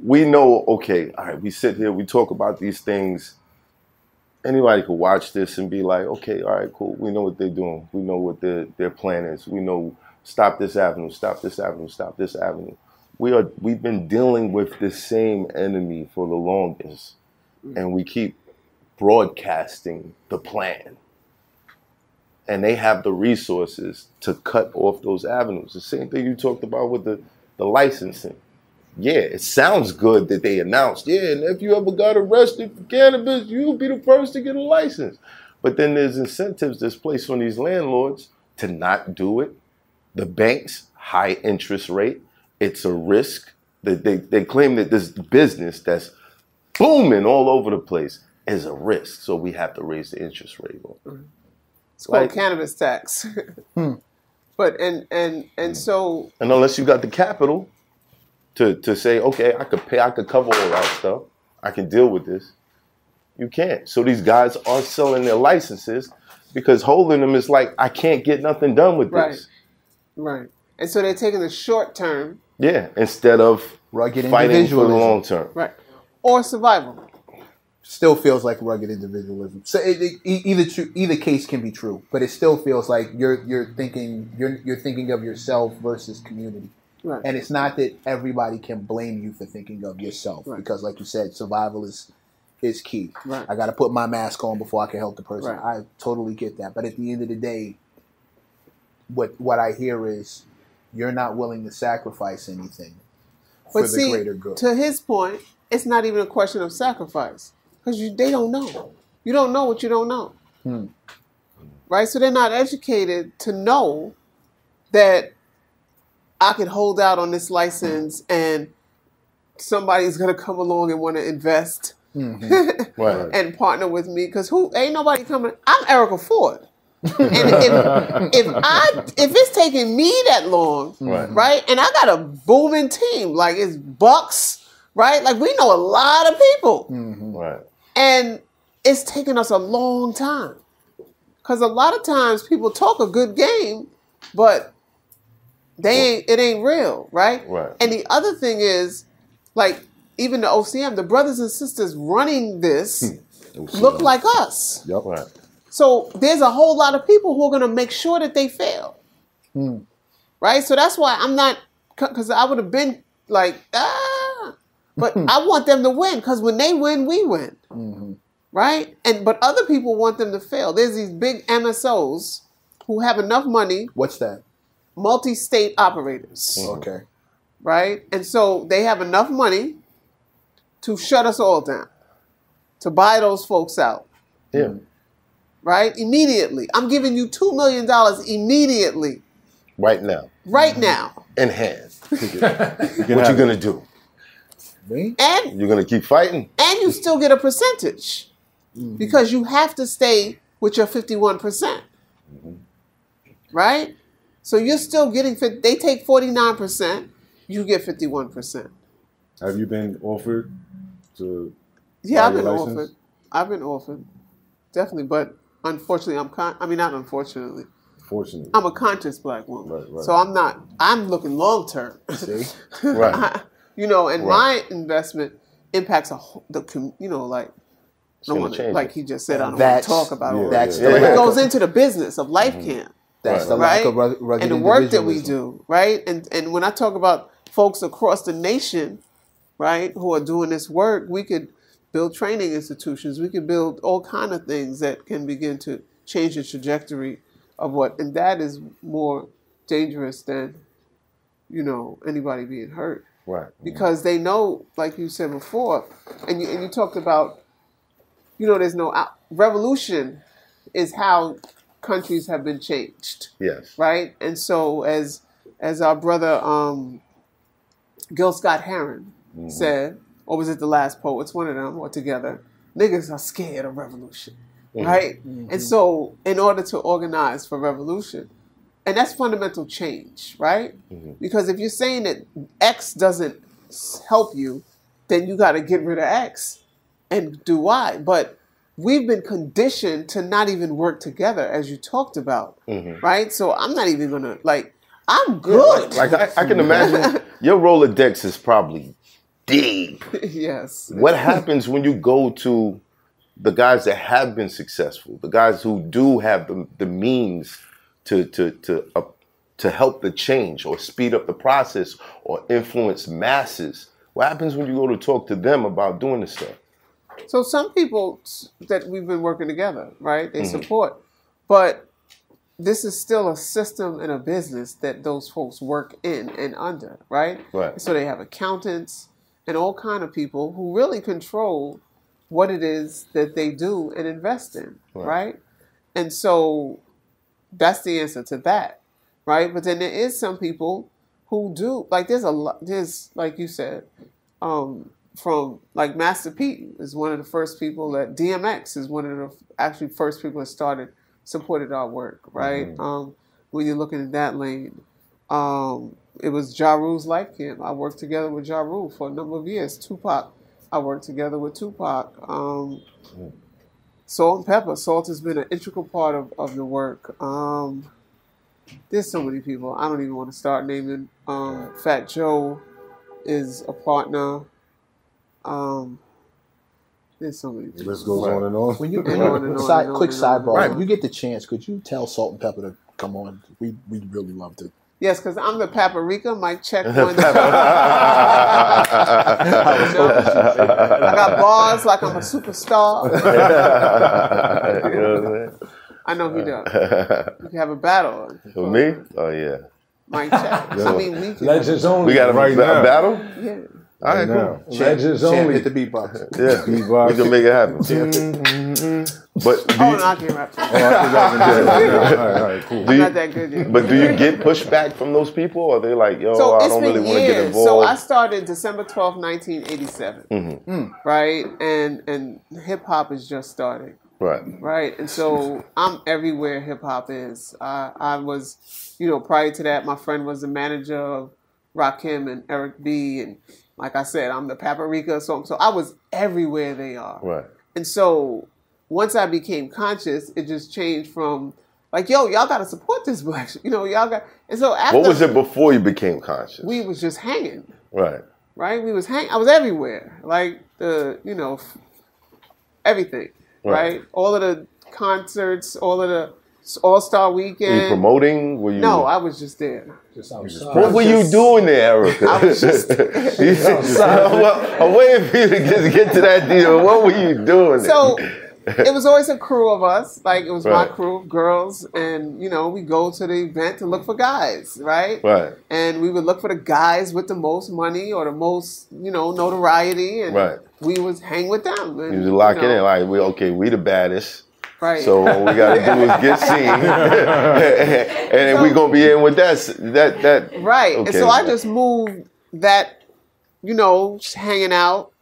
we know. Okay, all right. We sit here. We talk about these things. Anybody could watch this and be like, okay, all right, cool. We know what they're doing. We know what their their plan is. We know stop this avenue, stop this avenue, stop this avenue. We are we've been dealing with the same enemy for the longest, mm. and we keep broadcasting the plan. And they have the resources to cut off those avenues. The same thing you talked about with the, the licensing. Yeah, it sounds good that they announced, yeah, and if you ever got arrested for cannabis, you'll be the first to get a license. But then there's incentives that's placed on these landlords to not do it. The banks, high interest rate, it's a risk. They, they, they claim that this business that's booming all over the place is a risk. So we have to raise the interest rate on. Mm-hmm. It's called Like- cannabis tax. (laughs) Hmm. But and and and hmm. so And unless you got the capital to to say, okay, I could pay, I could cover all that stuff, I can deal with this. You can't. So these guys are selling their licenses because holding them is like, I can't get nothing done with Right. this. right, and so they're taking the short term, Yeah, instead of Rugged fighting for the long term. right, or survival. Still feels like rugged individualism. So it, it, e- either true, either case can be true, but it still feels like you're you're thinking you're you're thinking of yourself versus community. Right. And it's not that everybody can blame you for thinking of yourself Right. because, like you said, survival is is key. Right. I got to put my mask on before I can help the person. Right. I totally get that, but at the end of the day, what what I hear is you're not willing to sacrifice anything for But the see, greater good. to his point, it's not even a question of sacrifice because they don't know. You don't know what you don't know, Hmm. right? So they're not educated to know that I could hold out on this license and somebody's gonna come along and want to invest Mhm. (laughs) Right. and partner with me because who ain't nobody coming. I'm Erica Ford. And if, if I if it's taking me that long, Right. right, and I got a booming team like it's Bucks, right? Like we know a lot of people, mm-hmm. Right. and it's taking us a long time because a lot of times people talk a good game, but they ain't it ain't real, right? Right. And the other thing is, like even the OCM, the brothers and sisters running this hmm. look like us. Yep. Right. So there's a whole lot of people who are going to make sure that they fail. Hmm. Right? So that's why I'm not, because I would have been like, ah, but hmm. I want them to win because when they win, we win. Mm-hmm. Right? And but other people want them to fail. There's these big MSOs who have enough money, What's that? multi-state operators, hmm. Okay. right? And so they have enough money to shut us all down, to buy those folks out. Yeah. Right? Immediately. I'm giving you $2 million immediately, Right now. right mm-hmm. now. In hand. (laughs) You What you have gonna do? Me? And You're gonna keep fighting? and you still get a percentage mm-hmm. because you have to stay with your 51%. percent mm-hmm. Right? So you're still getting, they take 49%, you get 51%. Have you been offered to? Yeah, I've buy been license? offered. I've been offered. Definitely. But unfortunately, I'm con- I mean, not unfortunately. Fortunately, I'm a conscious black woman. Right, right. So I'm not, I'm looking long term. See? (laughs) Right. you know, and Right. my investment impacts a whole, the com- you know like no gonna one like he just said I don't want to talk about all that's that. the But lack it goes into the business of life mm-hmm. camp, That's the right? lack of rug- rugged and the work that we do, right? And and when I talk about folks across the nation, right, who are doing this work, we could build training institutions. We can build all kind of things that can begin to change the trajectory of what, and that is more dangerous than you know anybody being hurt Right. because they know, like you said before, and you, and you talked about, you know, there's no out- revolution is how countries have been changed, Yes. right? And so, as as our brother um, Gil Scott Heron said, or was it the last poets? One of them, or together, niggas are scared of revolution, right? And so, in order to organize for revolution, and that's fundamental change, right? Mhm. Because if you're saying that X doesn't help you, then you got to get rid of X and do Y. But we've been conditioned to not even work together, as you talked about, Mhm. right? So I'm not even gonna like. I'm good. Like I, I can imagine (laughs) your Rolodex is probably deep. (laughs) yes. What happens when you go to the guys that have been successful, the guys who do have the, the means to to to uh, to help the change or speed up the process or influence masses? What happens when you go to talk to them about doing this stuff? So some people that we've been working together, right? They Mhm. support, but this is still a system and a business that those folks work in and under, right? Right. So they have accountants and all kind of people who really control what it is that they do and invest in, Right. right? And so that's the answer to that, right? But then there is some people who do like there's a lot there's like you said, um, from like Master P is one of the first people that DMX is one of the actually first people that started supported our work, right? Mhm. Um, when you're looking at that lane, um, it was Ja Rule's Life Camp. I worked together with Ja Rule for a number of years. Tupac, I worked together with Tupac. Um, Salt-N-Pepa. Salt has been an integral part of, of the work. Um, there's so many people. I don't even want to start naming. Um, Fat Joe is a partner. Um, there's so many. People. List goes on and on. When you And on and on side, and on quick and sidebar, Right. when you get the chance, could you tell Salt-N-Pepa to come on? We we really love to. Yes, because I'm the paprika. Mike check (laughs) one. I got bars like I'm a superstar. (laughs) you know what I'm saying? I know he does. We can have a battle. For me? Oh yeah. Mike (laughs) check. I mean, we can. Legends only. We got a, Right a now. battle? Yeah. All right, now. cool. Legends only. hit the beatbox. Yeah, Beatbox. we can make it happen. Mm-hmm. But (laughs) do Oh, you, no, I can't rap. (laughs) Oh, I forgot to do that. All right, all right, cool. do I'm not that good yet. but do you get pushback from those people, or they like, yo, so I it's don't really want to get years. So I started December twelfth, 1987. Mhm. Right? And and hip hop is just starting. Right. right? And so I'm everywhere hip hop is. I, I was, you know, prior to that, my friend was the manager of Rakim and Eric B. And like I said, I'm the Paprika. So, so I was everywhere they are. Right. And so once I became conscious, it just changed from like, yo, y'all got to support this (laughs) black, sh-. you know, y'all got. And so after What was it before you became conscious? we was just hanging right. right? We was hang. I was everywhere, like the you know f- everything, Right. right? All of the concerts, all of the All Star Were you Weekend. promoting? Were you? No, I was just there. Just outside. What were you doing there, Erica? (laughs) I was just- You said- well, I'm waiting for you to get, get to that deal. What were you doing? there? So (laughs) it was always a crew of us. Like it was my crew of girls, and you know we go to the event to look for guys, right? right, And we would look for the guys with the most money or the most you know notoriety, and right. we would hang with them. And, You just lock know, it in like we okay. We the baddest. right? So all we gotta do is get seen, (laughs) (laughs) and then we gonna be in with that. That that. Right. And so I just moved that, you know, just hanging out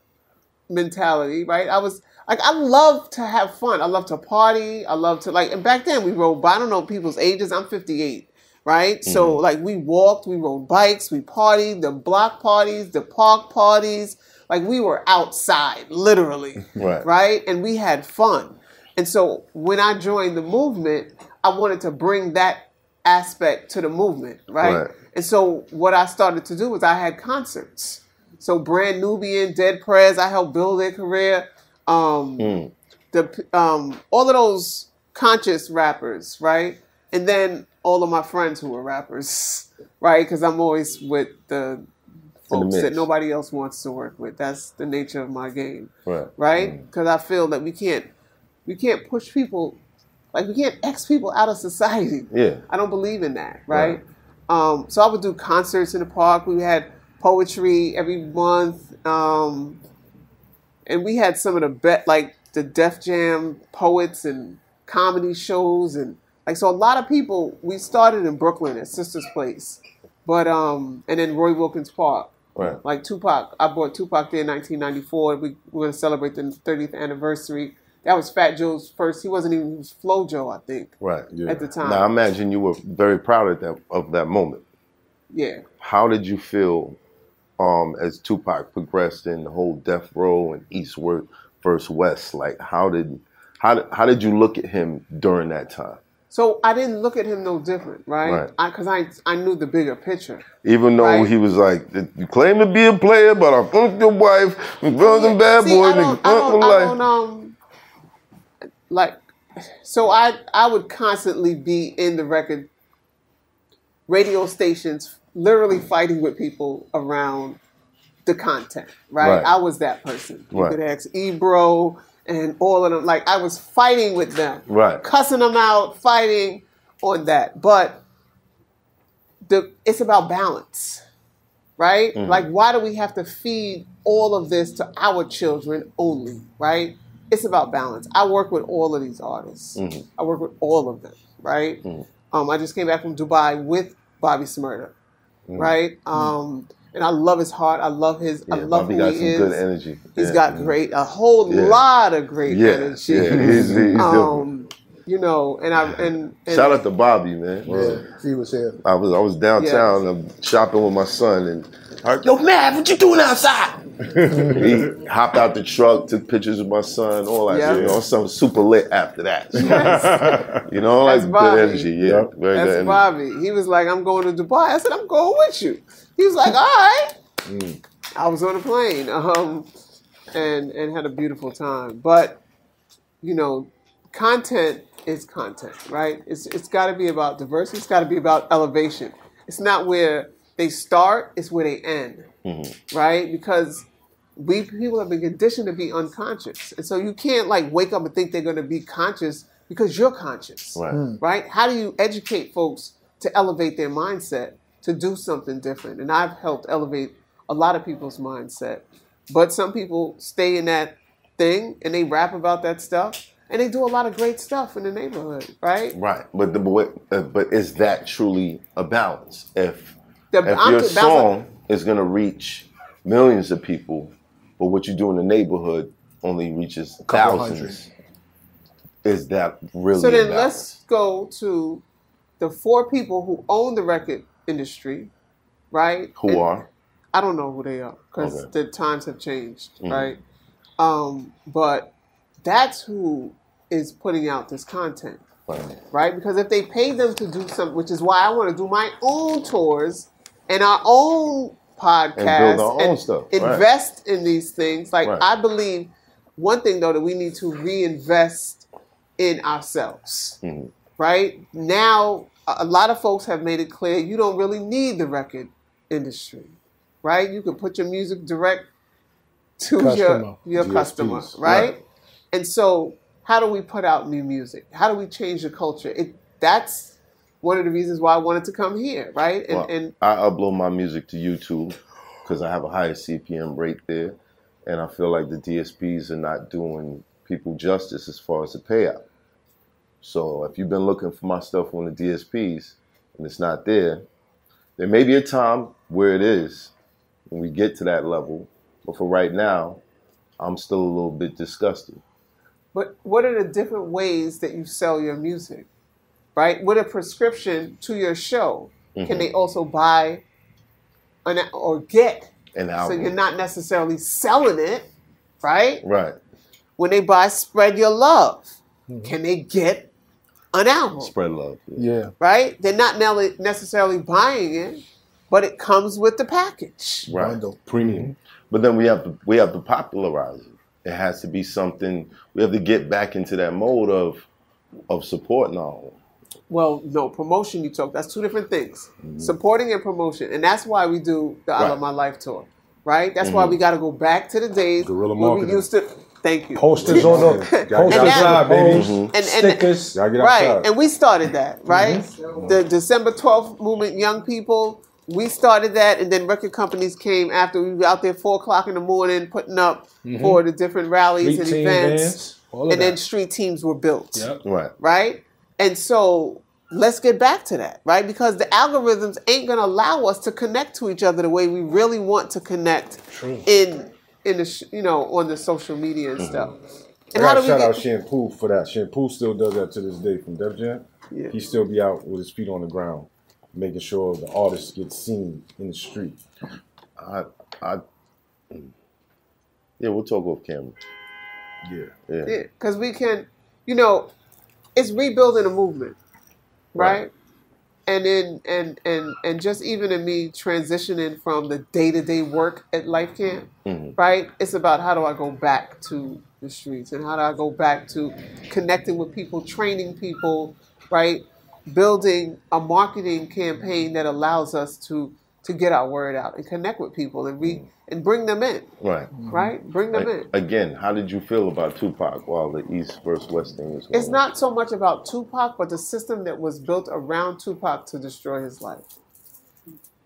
mentality, right? I was like, I love to have fun. I love to party. I love to like, and back then we rode, I don't know people's ages. I'm 58, right? So Mm-hmm. like we walked, we rode bikes, we partied, the block parties, the park parties. Like we were outside, literally (laughs) Right. right? And we had fun. And so when I joined the movement, I wanted to bring that aspect to the movement, right? Right. And so what I started to do was I had concerts. So Brand Nubian, Dead Prez, I helped build their career. Um, Mm. the um, all of those conscious rappers, right? And then all of my friends who were rappers, (laughs) right? Because I'm always with the folks that nobody else wants to work with. That's the nature of my game Right. right? Because I feel that we can't we can't push people like we can't X people out of society. (laughs) Yeah. I don't believe in that, right? Um, so I would do concerts in the park. We had poetry every month, um, and we had some of the bet like the Def Jam poets and comedy shows and like so. A lot of people. We started in Brooklyn at Sisters Place, but um, and then Roy Wilkins Park. Right. Like Tupac, I bought Tupac there in 1994. We, we're going to celebrate the 30th anniversary that was Fat Joe's first. He wasn't even he was Flo Joe, I think, Right. Yeah. at the time. Now I imagine you were very proud of that of that moment. yeah. How did you feel um, as Tupac progressed in the whole Death Row and Eastward versus West? Like how did how did, how did you look at him during that time? So I didn't look at him no different, right? Right. Because I, I knew the bigger picture. Even though Right. he was like, you claim to be a player, but I funked your wife, and girls and bad See, boys, I don't, I don't, I don't, um, like, so I, I would constantly be in the record radio stations, literally fighting with people around the content, right? Right. I was that person. You Right. could ask Ebro and all of them. Like, I was fighting with them, Right. cussing them out, fighting on that. But the it's about balance, right? Mm-hmm. Like, why do we have to feed all of this to our children only, right? It's about balance. I work with all of these artists. Mm-hmm. I work with all of them, right? Um, I just came back from Dubai with Bobby Shmurda, right? Um, and I love his heart. I love his. I Mm-hmm. Love Bobby who got he some is. good energy. He's Yeah. got great, a whole Yeah. lot of great Yeah, energy. yeah, he's- he's um, you know, and I and, and Shout out to Bobby, man. Yeah, he was here. I was I was downtown um, shopping with my son and heard, yo, Mav, what you doing outside? (laughs) he hopped out the truck, took pictures of my son, all that. Yeah. You know, something super lit after that. (laughs) you know, like That's good energy. Yeah, very That's good energy. Bobby. He was like, I'm going to Dubai. I said, I'm going with you. He was like, all right. Mm. I was on a plane um, and, and had a beautiful time. But, you know, content is content, right? It's, it's got to be about diversity. It's got to be about elevation. It's not where they start, it's where they end, Mm-hmm. right? Because we people have been conditioned to be unconscious. And so you can't like wake up and think they're going to be conscious because you're conscious Right. right? How do you educate folks to elevate their mindset to do something different? And I've helped elevate a lot of people's mindset. But some people stay in that thing and they rap about that stuff and they do a lot of great stuff in the neighborhood, right? Right, but the, but, uh, but is that truly a balance? If The- if I'm your to- balance- song is gonna reach millions of people, but what you do in the neighborhood only reaches couple thousands, is that really? So then balance? let's go to the four people who own the record industry, right? Who And- are? I don't know who they are because Okay. Mm-hmm. the times have changed, right? Um, but that's who is putting out this content, Right. right? Because if they pay them to do something, which is why I want to do my own tours and our own podcast and, build our own stuff, right. invest in these things. Like Right. I believe one thing though that we need to reinvest in ourselves Mm-hmm. right? Now, a a lot of folks have made it clear you don't really need the record industry, right? You can put your music direct to Customer. your your DSPs, customer, right? right. And so, how do we put out new music? How do we change the culture? It that's one of the reasons why I wanted to come here, right? And Well, and I upload my music to YouTube because I have a higher CPM rate there, and I feel like the DSPs are not doing people justice as far as the payout. So if you've been looking for my stuff on the DSPs and it's not there, there may be a time where it is when we get to that level. But for right now, I'm still a little bit disgusted. But what are the different ways that you sell your music? Right? With a prescription to your show, Mm-hmm. can they also buy an or get? An album? So you're not necessarily selling it, right? right. When they buy Spread Your Love, Mm-hmm. can they get an album? Spread love. Yeah. Right? They're not necessarily buying it, but it comes with the package. Right. Bundle. Premium. But then we have to we have to popularize it. It has to be something we have to get back into that mode of of supporting our Well, no, promotion you talk, that's two different things. Mm-hmm. Supporting and promotion. And that's why we do the I Love My Life tour. Right? That's why mm-hmm. we got to go back to the days Guerrilla where we used to. Thank you. Posters on the (laughs) posters outside, on the baby. Mm-hmm. And- and- stickers. Get Right, outside. and we started that, right? The December 12th movement, young people, we started that, and then record companies came after we were out there four o'clock in the morning putting up mm-hmm. for the different rallies Street and team events, bands, all of and then street teams were built, Yep. right. right? And so let's get back to that, right? Because the algorithms ain't gonna allow us to connect to each other the way we really want to connect in in the sh- you know on the social media and mm-hmm. stuff. I And how gotta do we shout get- out Shampoo for that. Shampoo still does that to this day from Def Jam. Yeah. He still be out with his feet on the ground, making sure the artist gets seen in the street. I, I, yeah, we'll talk off camera. Yeah. Yeah. Yeah, because we can, you know, it's rebuilding a movement, right? And then and and and just even in me transitioning from the day to day work at Life Camp, Mhm. right? It's about how do I go back to the streets and how do I go back to connecting with people, training people, right? Building a marketing campaign that allows us to to get our word out and connect with people and re and bring them in, Right. right? Bring them in. Again, how did you feel about Tupac while the East versus West thing was going It's on? not so much about Tupac, but the system that was built around Tupac to destroy his life.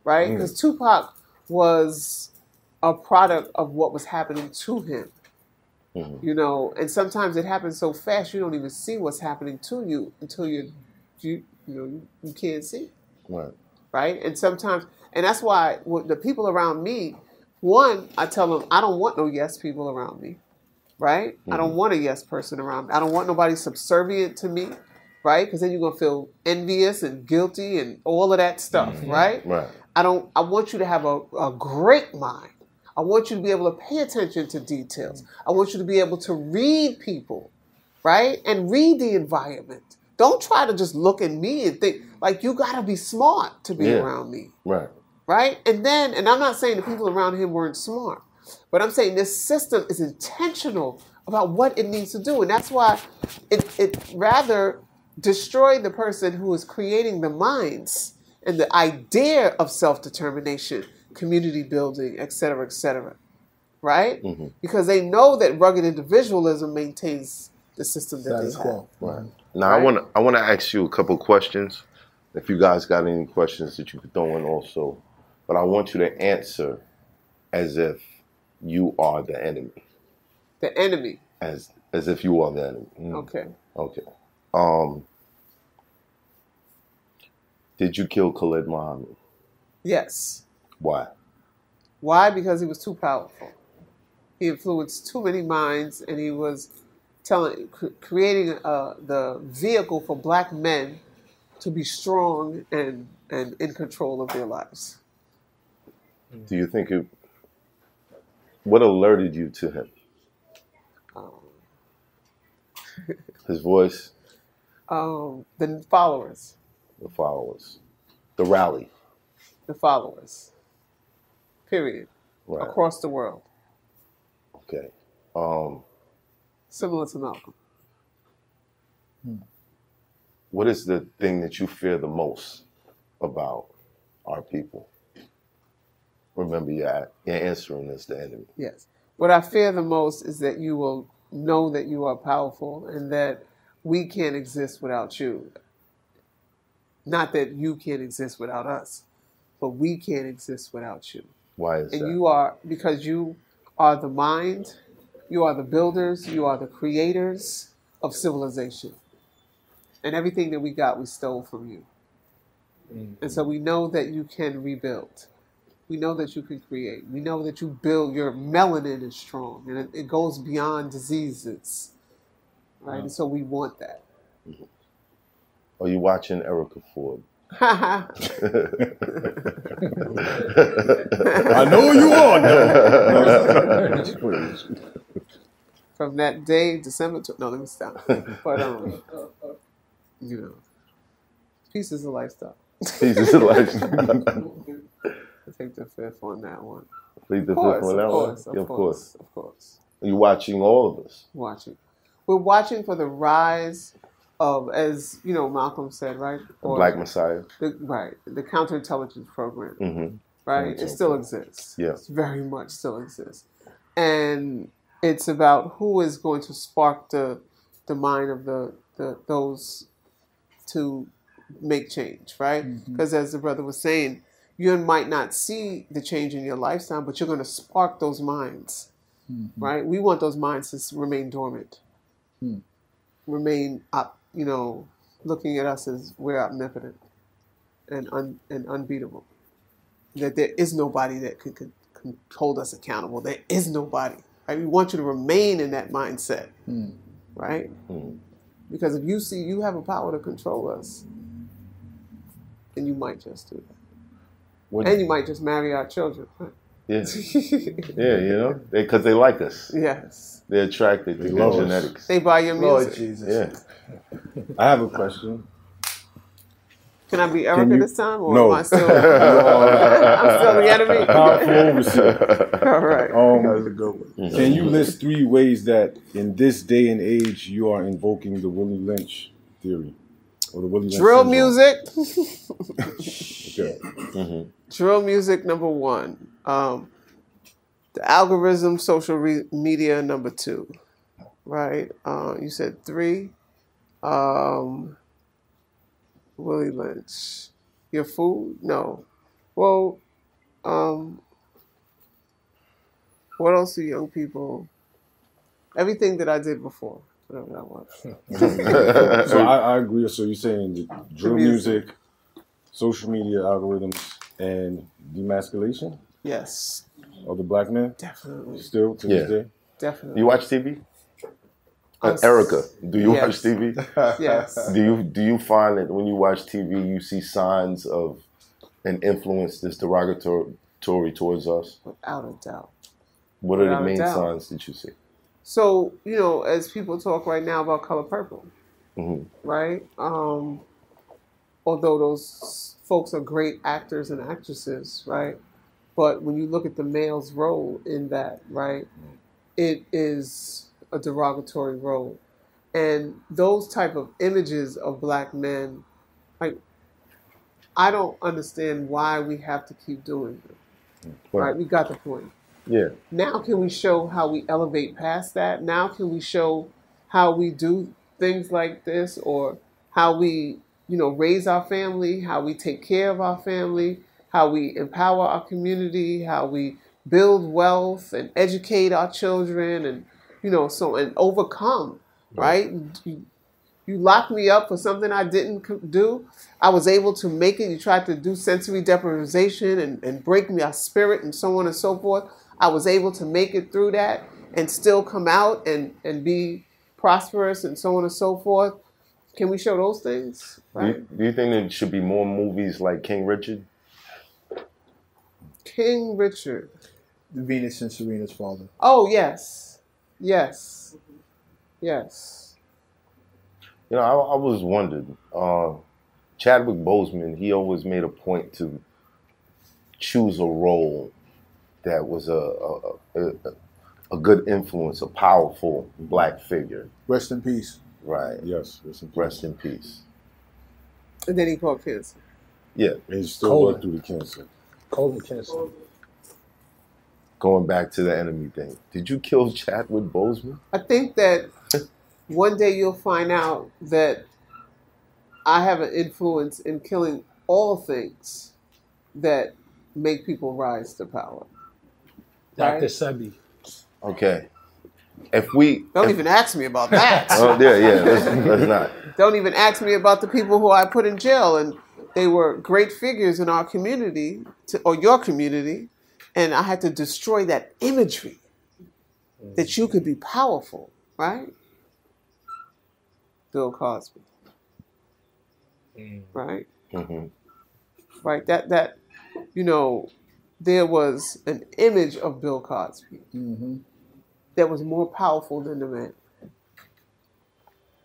Right? Mm. Because Tupac was a product of what was happening to him. Mhm. You know, and sometimes it happens so fast you don't even see what's happening to you until you you you know you, you can't see Right. right? And sometimes, and that's why with the people around me, one, I tell them I don't want no yes people around me, right? I don't mm-hmm. want a yes person around me. I don't want nobody subservient to me, right? Because then you're gonna feel envious and guilty and all of that stuff, mm-hmm. right? Right. I don't. I want you to have a, a great mind. I want you to be able to pay attention to details. I want you to be able to read people, right? And read the environment. Don't try to just look at me and think like you got to be smart to be Yeah. around me, Right. right? And then, and I'm not saying the people around him weren't smart, but I'm saying this system is intentional about what it needs to do, and that's why it it rather destroy the person who is creating the minds and the idea of self determination, community building, et cetera, et cetera, right? Mhm. Because they know that rugged individualism maintains the system that Status they have. quo. Right. Now I want to I want to ask you a couple questions. If you guys got any questions that you could throw in also, but I want you to answer as if you are the enemy, The enemy. as as if you are the enemy. Mm. Okay. Okay. Um. Did you kill Khalid Muhammad? Yes. Why? Why? Because he was too powerful. He influenced too many minds, and he was telling, cr- creating uh, the vehicle for black men to be strong and and in control of their lives. Do you think it? What alerted you to him? (laughs) His voice, Um, the followers, the followers, the rally. the followers. Period. Right. Across the world, Okay. Um. Similar to Malcolm. Hmm. What is the thing that you fear the most about our people? Remember, you're, you're answering as the enemy. Yes. What I fear the most is that you will know that you are powerful and that we can't exist without you. Not that you can't exist without us, but we can't exist without you. Why is And that? And you are, because you are the mind, you are the builders, you are the creators of civilization. And everything that we got, we stole from you. Mm-hmm. And so we know that you can rebuild. We know that you can create. We know that you build, your melanin is strong and it, it goes beyond diseases. Right? Mm-hmm. And so we want that. Mm-hmm. Are you watching Erica Ford? I know you are. (laughs) From that day, December, tw- no, let me stop. But, um, you know, peace is a lifestyle. Jesus lifestyle. I take the fifth on that one. Plead the course, fifth on that course, one. of of course, course. of course. You're watching all of us. Watching. We're watching for the rise of, as you know, Malcolm said, right? Or- Black Messiah. The, right. The counterintelligence program. Mm-hmm. right? It mm-hmm. still exists. Yeah. It's very much still exists. And it's about who is going to spark the the mind of the, the those to make change, right? Mm-hmm. Because as the brother was saying, you might not see the change in your lifestyle, but you're going to spark those minds, mm-hmm. right? We want those minds to remain dormant, hmm. remain up, you know, looking at us as we're omnipotent and un, and unbeatable that there is nobody that could, could, could hold us accountable. There is nobody. Right? We want you to remain in that mindset. Hmm. Right? Hmm. Because if you see you have a power to control us, then you might just do that. And you might just marry our children. Yeah, (laughs) yeah, you know, because they, like us. yes. They're attracted to They good love us. genetics. They buy your Lord music. Jesus. Yeah. (laughs) I have a question. Can I be Erica you- this time? Or No. am I (laughs) still, I'm still the enemy? Powerful overseer. All right. Um, a good one. can you list three ways that in this day and age you are invoking the Willie Lynch theory or the Drill music. (laughs) Okay. Mhm. Drill music number one. Um, the algorithm, social re- media number two. Right. Uh, you said three. Um, Willie Lynch. Your food? No. Well, um, what else do young people? Everything that I did before, whatever that was. (laughs) So I, I agree. So you're saying the drill music. music, social media algorithms, and demasculation Yes, of the black man definitely, still to Yeah. this day? definitely. You watch TV? Uh, Erica, do you Yes. watch TV? (laughs) Yes. Do you do you find that when you watch TV, you see signs of an influence that's derogatory towards us? Without a doubt. What are the main signs that you see? So, you know, as people talk right now about color purple, Mhm. right? Um, although those folks are great actors and actresses, right? But when you look at the male's role in that, right, it is a derogatory role. And those type of images of black men, like, I don't understand why we have to keep doing them. Right? We got the point. Yeah. Now can we show how we elevate past that? Now can we show how we do things like this or how we, you know, raise our family, how we take care of our family, how we empower our community, how we build wealth and educate our children and you know, so and overcome, right? You, you locked me up for something I didn't do. I was able to make it. You tried to do sensory deprivation and, and break my spirit and so on and so forth. I was able to make it through that and still come out and, and be prosperous and so on and so forth. Can we show those things? Do you, do you think there should be more movies like King Richard? King Richard. Venus and Serena's father. Oh, yes. Yes. Yes. You know, I, I was wondering. Uh, Chadwick Boseman, he always made a point to choose a role that was a a, a, a- a good influence, a powerful black figure. Rest in peace. Right. Yes. Rest in peace. Rest in peace. And then he caught cancer. Yeah. And he's still Colon. going through the cancer. Colon cancer. Going back to the enemy thing. Did you kill Chadwick Boseman? I think that one day you'll find out that I have an influence in killing all things that make people rise to power. Dr. Right. Sebi. Okay. If we Don't if- even ask me about that. (laughs) Oh yeah, yeah. Let's, let's not. Don't even ask me about the people who I put in jail, and they were great figures in our community to, or your community, and I had to destroy that imagery that you could be powerful, right? Bill Cosby, right? Mhm. Right. That that you know, there was an image of Bill Cosby Mm-hmm. that was more powerful than the man,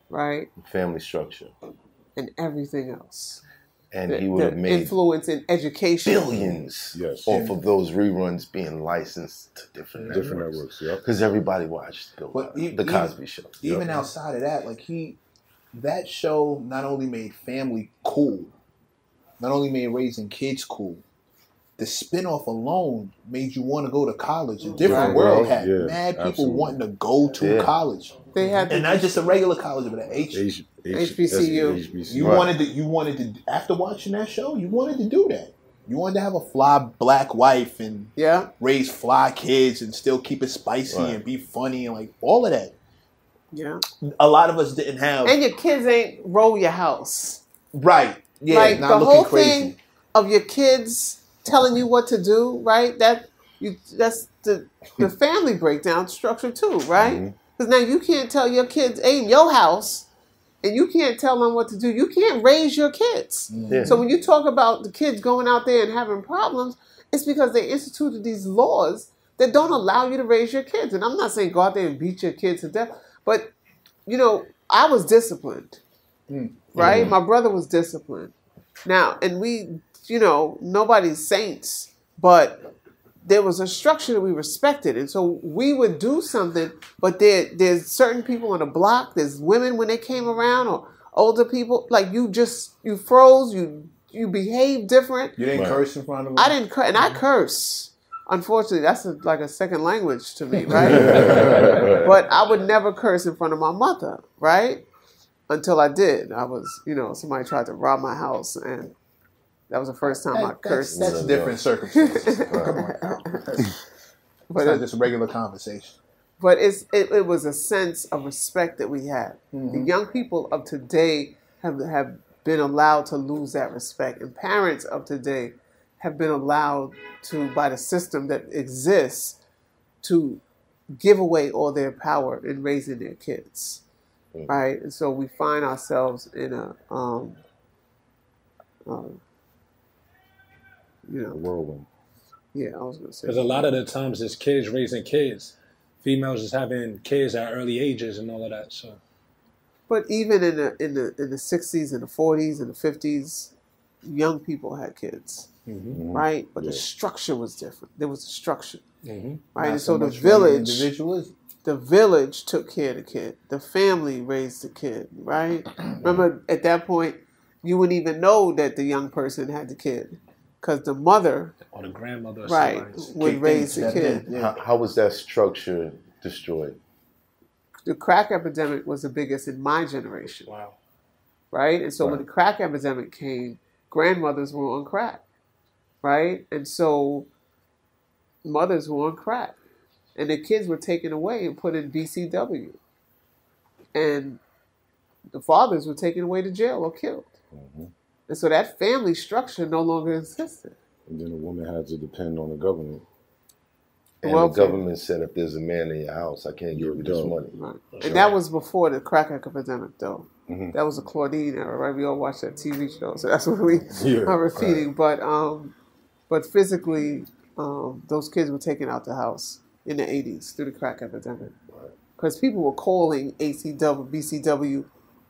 right? Family structure. And everything else. And the, he would have the made influence in education. billions Yes. off of those reruns being licensed to different Different networks. networks. Yep. Because everybody watched Bill But Cosby, e- the even- Cosby Show. Even Yep. outside of that, like he, that show not only made family cool, not only made raising kids cool. The spinoff alone made you want to go to college. A mm-hmm. different Right. world had Yeah, mad people absolutely. wanting to go to Yeah. college, They had and not just a regular college, but an H. H, HBCU. HBCU. You Right. wanted to. You wanted to. After watching that show, you wanted to do that. You wanted to have a fly black wife and yeah, raise fly kids and still keep it spicy Right. and be funny and like all of that. yeah. A lot of us didn't have. And your kids ain't roll your house. right. Yeah. like not the looking whole crazy. thing of your kids telling you what to do, right? That you that's the the hmm. family breakdown structure too, right? Mm-hmm. Because now you can't tell your kids, "Hey, in your house," and you can't tell them what to do. You can't raise your kids. Mm-hmm. Yeah. So when you talk about the kids going out there and having problems, it's because they instituted these laws that don't allow you to raise your kids. And I'm not saying go out there and beat your kids to death, but you know, I was disciplined, hmm. right? My brother was disciplined. Now, and we, you know, nobody's saints, but there was a structure that we respected, and so we would do something. But there, there's certain people on the block. There's women when they came around, or older people. Like you just you froze. You you behave different. You didn't Right. curse in front of them. I didn't, curse, and I mm-hmm. curse. Unfortunately, that's a, like a second language to me, (laughs) right? but I would never curse in front of my mother, right? Until I did. I was, you know, somebody tried to rob my house, and that was the first time I That- that's, cursed. that's different circumstances. (laughs) Come on, (laughs) Al. That's, (laughs) it's not just regular conversation. but it's it, it was a sense of respect that we had. The young people of today have have been allowed to lose that respect, and parents of today have been allowed to, by the system that exists, to give away all their power in raising their kids, right? And so we find ourselves in a, um, um, you know, Whirlwind. yeah, I was gonna say Because a lot of the times it's kids raising kids. Females is having kids at early ages and all of that. So But even in the in the in the sixties and the forties and the fifties, young people had kids, mm-hmm. right? But the structure was different. There was a structure, mm-hmm. right? Not and so the village, individualism. the village took care of the kid. The family raised the kid, right? (clears throat) Remember, at that point, you wouldn't even know that the young person had the kid, because the mother, or the grandmother or right, would Kicked raise the kid. Yeah. How, how was that structure destroyed? The crack epidemic was the biggest in my generation. Wow. right? And so when the crack epidemic came, grandmothers were on crack, right? And so mothers were on crack, and the kids were taken away and put in BCW, and the fathers were taken away to jail or killed. Mm-hmm. And so that family structure no longer existed. And then the woman had to depend on the government. And Welfare. the government said, if there's a man in your house, I can't give you this money. Right. And that was before the crack epidemic, though. Mhm. That was a Claudine era, right? We all watched that TV show, so that's what we (laughs) Yeah, are repeating. But um, but physically, um, those kids were taken out the house in the '80s through the crack epidemic, because people were calling ACW, BCW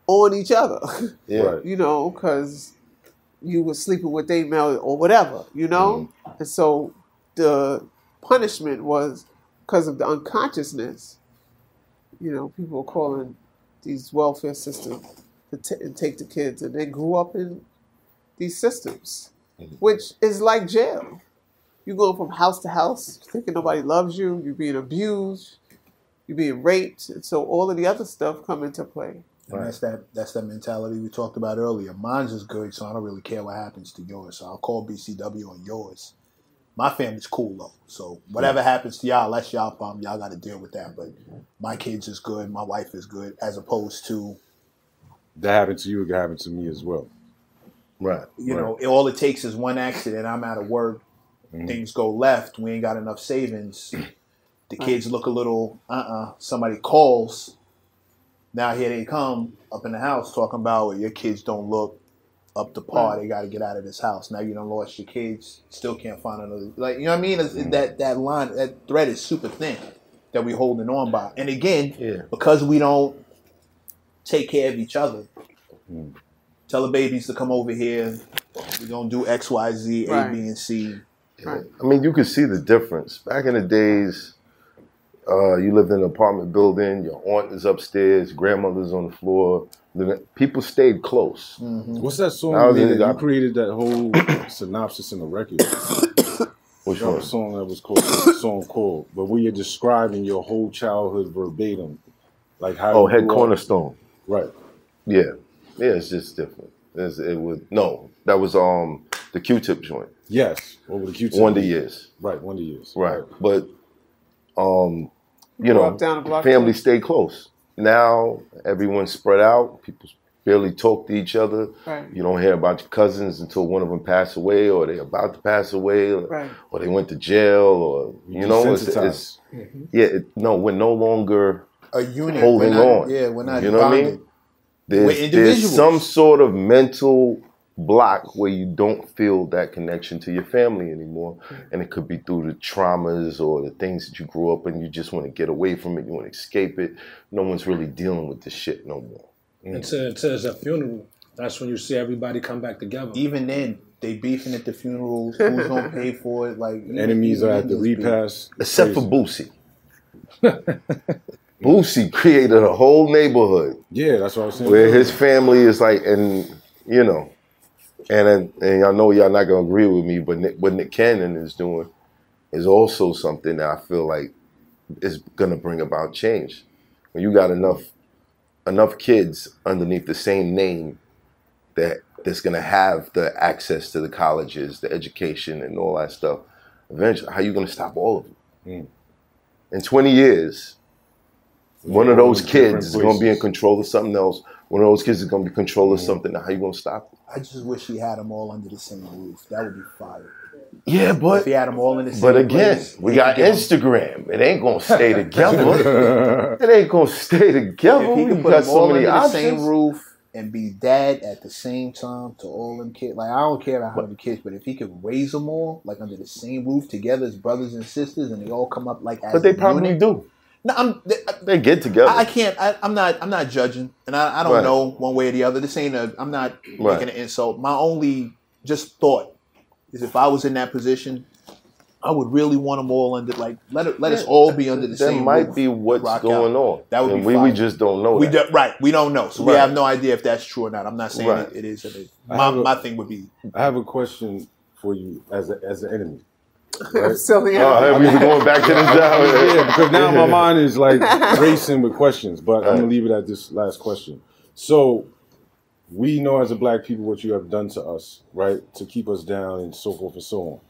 on each other, Yeah. (laughs) You know, because you were sleeping with they male or whatever, you know, mm-hmm. and so the punishment was because of the unconsciousness you know, people were calling these welfare systems to t- and take the kids, and they grew up in these systems, mm-hmm. which is like jail. You going from house to house, thinking nobody loves you. You're being abused. You're being raped, and so all of the other stuff come into play. And that's that that's that mentality we talked about earlier. Mine's is good, so I don't really care what happens to yours. So I'll call BCW on yours. My family's cool though. So whatever happens to y'all, that's y'all problem. Y'all gotta deal with that. But my kids is good, my wife is good, as opposed to, That happened to you, it happened to me as well. Right. you know, all it takes is one accident, I'm out of work, things go left, we ain't got enough savings. The kids look a little uh uh somebody calls. Now here they come up in the house talking about well, your kids don't look up to par. They got to get out of this house. Now you don't lost your kids. Still can't find another. Like you know what I mean? It's, mm. That that line that thread is super thin that we holding on by. And again, Yeah. because we don't take care of each other. Mm. Tell the babies to come over here. We're gonna do X, Y, Z, A, Right. B, and C. Right. I mean, you could see the difference. Back in the days, uh, you lived in an apartment building, your aunt is upstairs, grandmother's on the floor. The- People stayed close. What's that song That you it, You created that whole (coughs) synopsis in the record. (coughs) Which one? a song that was called song called, but where you're describing your whole childhood verbatim, like how. Oh, Head grew up. Cornerstone. Right. Yeah, yeah, it's just different. It's, it was no, that was um the Q-tip joint. Yes. Over the Q-tip. Wonder Years. Right. Wonder years. Right, but um, you know, up down the block family stay close. Now everyone's spread out. People barely talk to each other. Right. You don't hear about your cousins until one of them pass away, or they're about to pass away, or, Right. or they went to jail, or you know, it's, it's mm-hmm. yeah, it, no, we're no longer A unit. holding not, on. Yeah, we're not You know what I bonded. mean? There's, We're there's individuals. some sort of mental block where you don't feel that connection to your family anymore. Mm-hmm. And it could be through the traumas or the things that you grew up in. You just want to get away from it. You want to escape it. No one's really dealing with this shit no more. Until, until it's a funeral, that's when you see everybody come back together. Even then, they beefing at the funeral. (laughs) Who's gonna pay for it? Like Enemies are at the in this beef. repass. Except for Boosie. (laughs) Boosie created a whole neighborhood Yeah, that's what I was saying. where his family is like, and you know, and and I know y'all not gonna agree with me, but Nick, what Nick Cannon is doing is also something that I feel like is gonna bring about change. When you got enough enough kids underneath the same name that that's gonna have the access to the colleges, the education, and all that stuff, eventually, how you gonna stop all of them? Mm. In 20 years, one of those kids is gonna be in control of something else. One of those kids is gonna be controlling control of something. How you gonna stop it? I just wish he had them all under the same roof. That would be fire. Yeah, but if but he had them all in the same but again, place, we got could give 'em- Instagram. It ain't gonna (laughs) stay together. it ain't gonna stay together. If he We could put got them all so many under the same roof and be dad at the same time to all them kids, like I don't care about how many kids, but if he could raise them all like under the same roof together as brothers and sisters, and they all come up like as But they a probably unit- do. No, I'm. They, They get together. I, I can't. I, I'm not. I'm not judging, and I, I don't Right. know one way or the other. This ain't a. I'm not Right. making an insult. My only just thought is if I was in that position, I would really want them all under like let it, let us all be under the that same. might roof. be what's Rock going out. on. That would and be we, we fire. just don't know We that. do, right. We don't know, so we Right. have no idea if that's true or not. I'm not saying Right. it, it is. Or it is. I My, have a- my thing would be I have a question for you as a, as an enemy. I'm still here. Oh, hey, we were going back to this (laughs) job. yeah, because now my mind is like (laughs) racing with questions, but I'm gonna leave it at this last question. So we know as a black people what you have done to us, right? To keep us down and so forth and so on.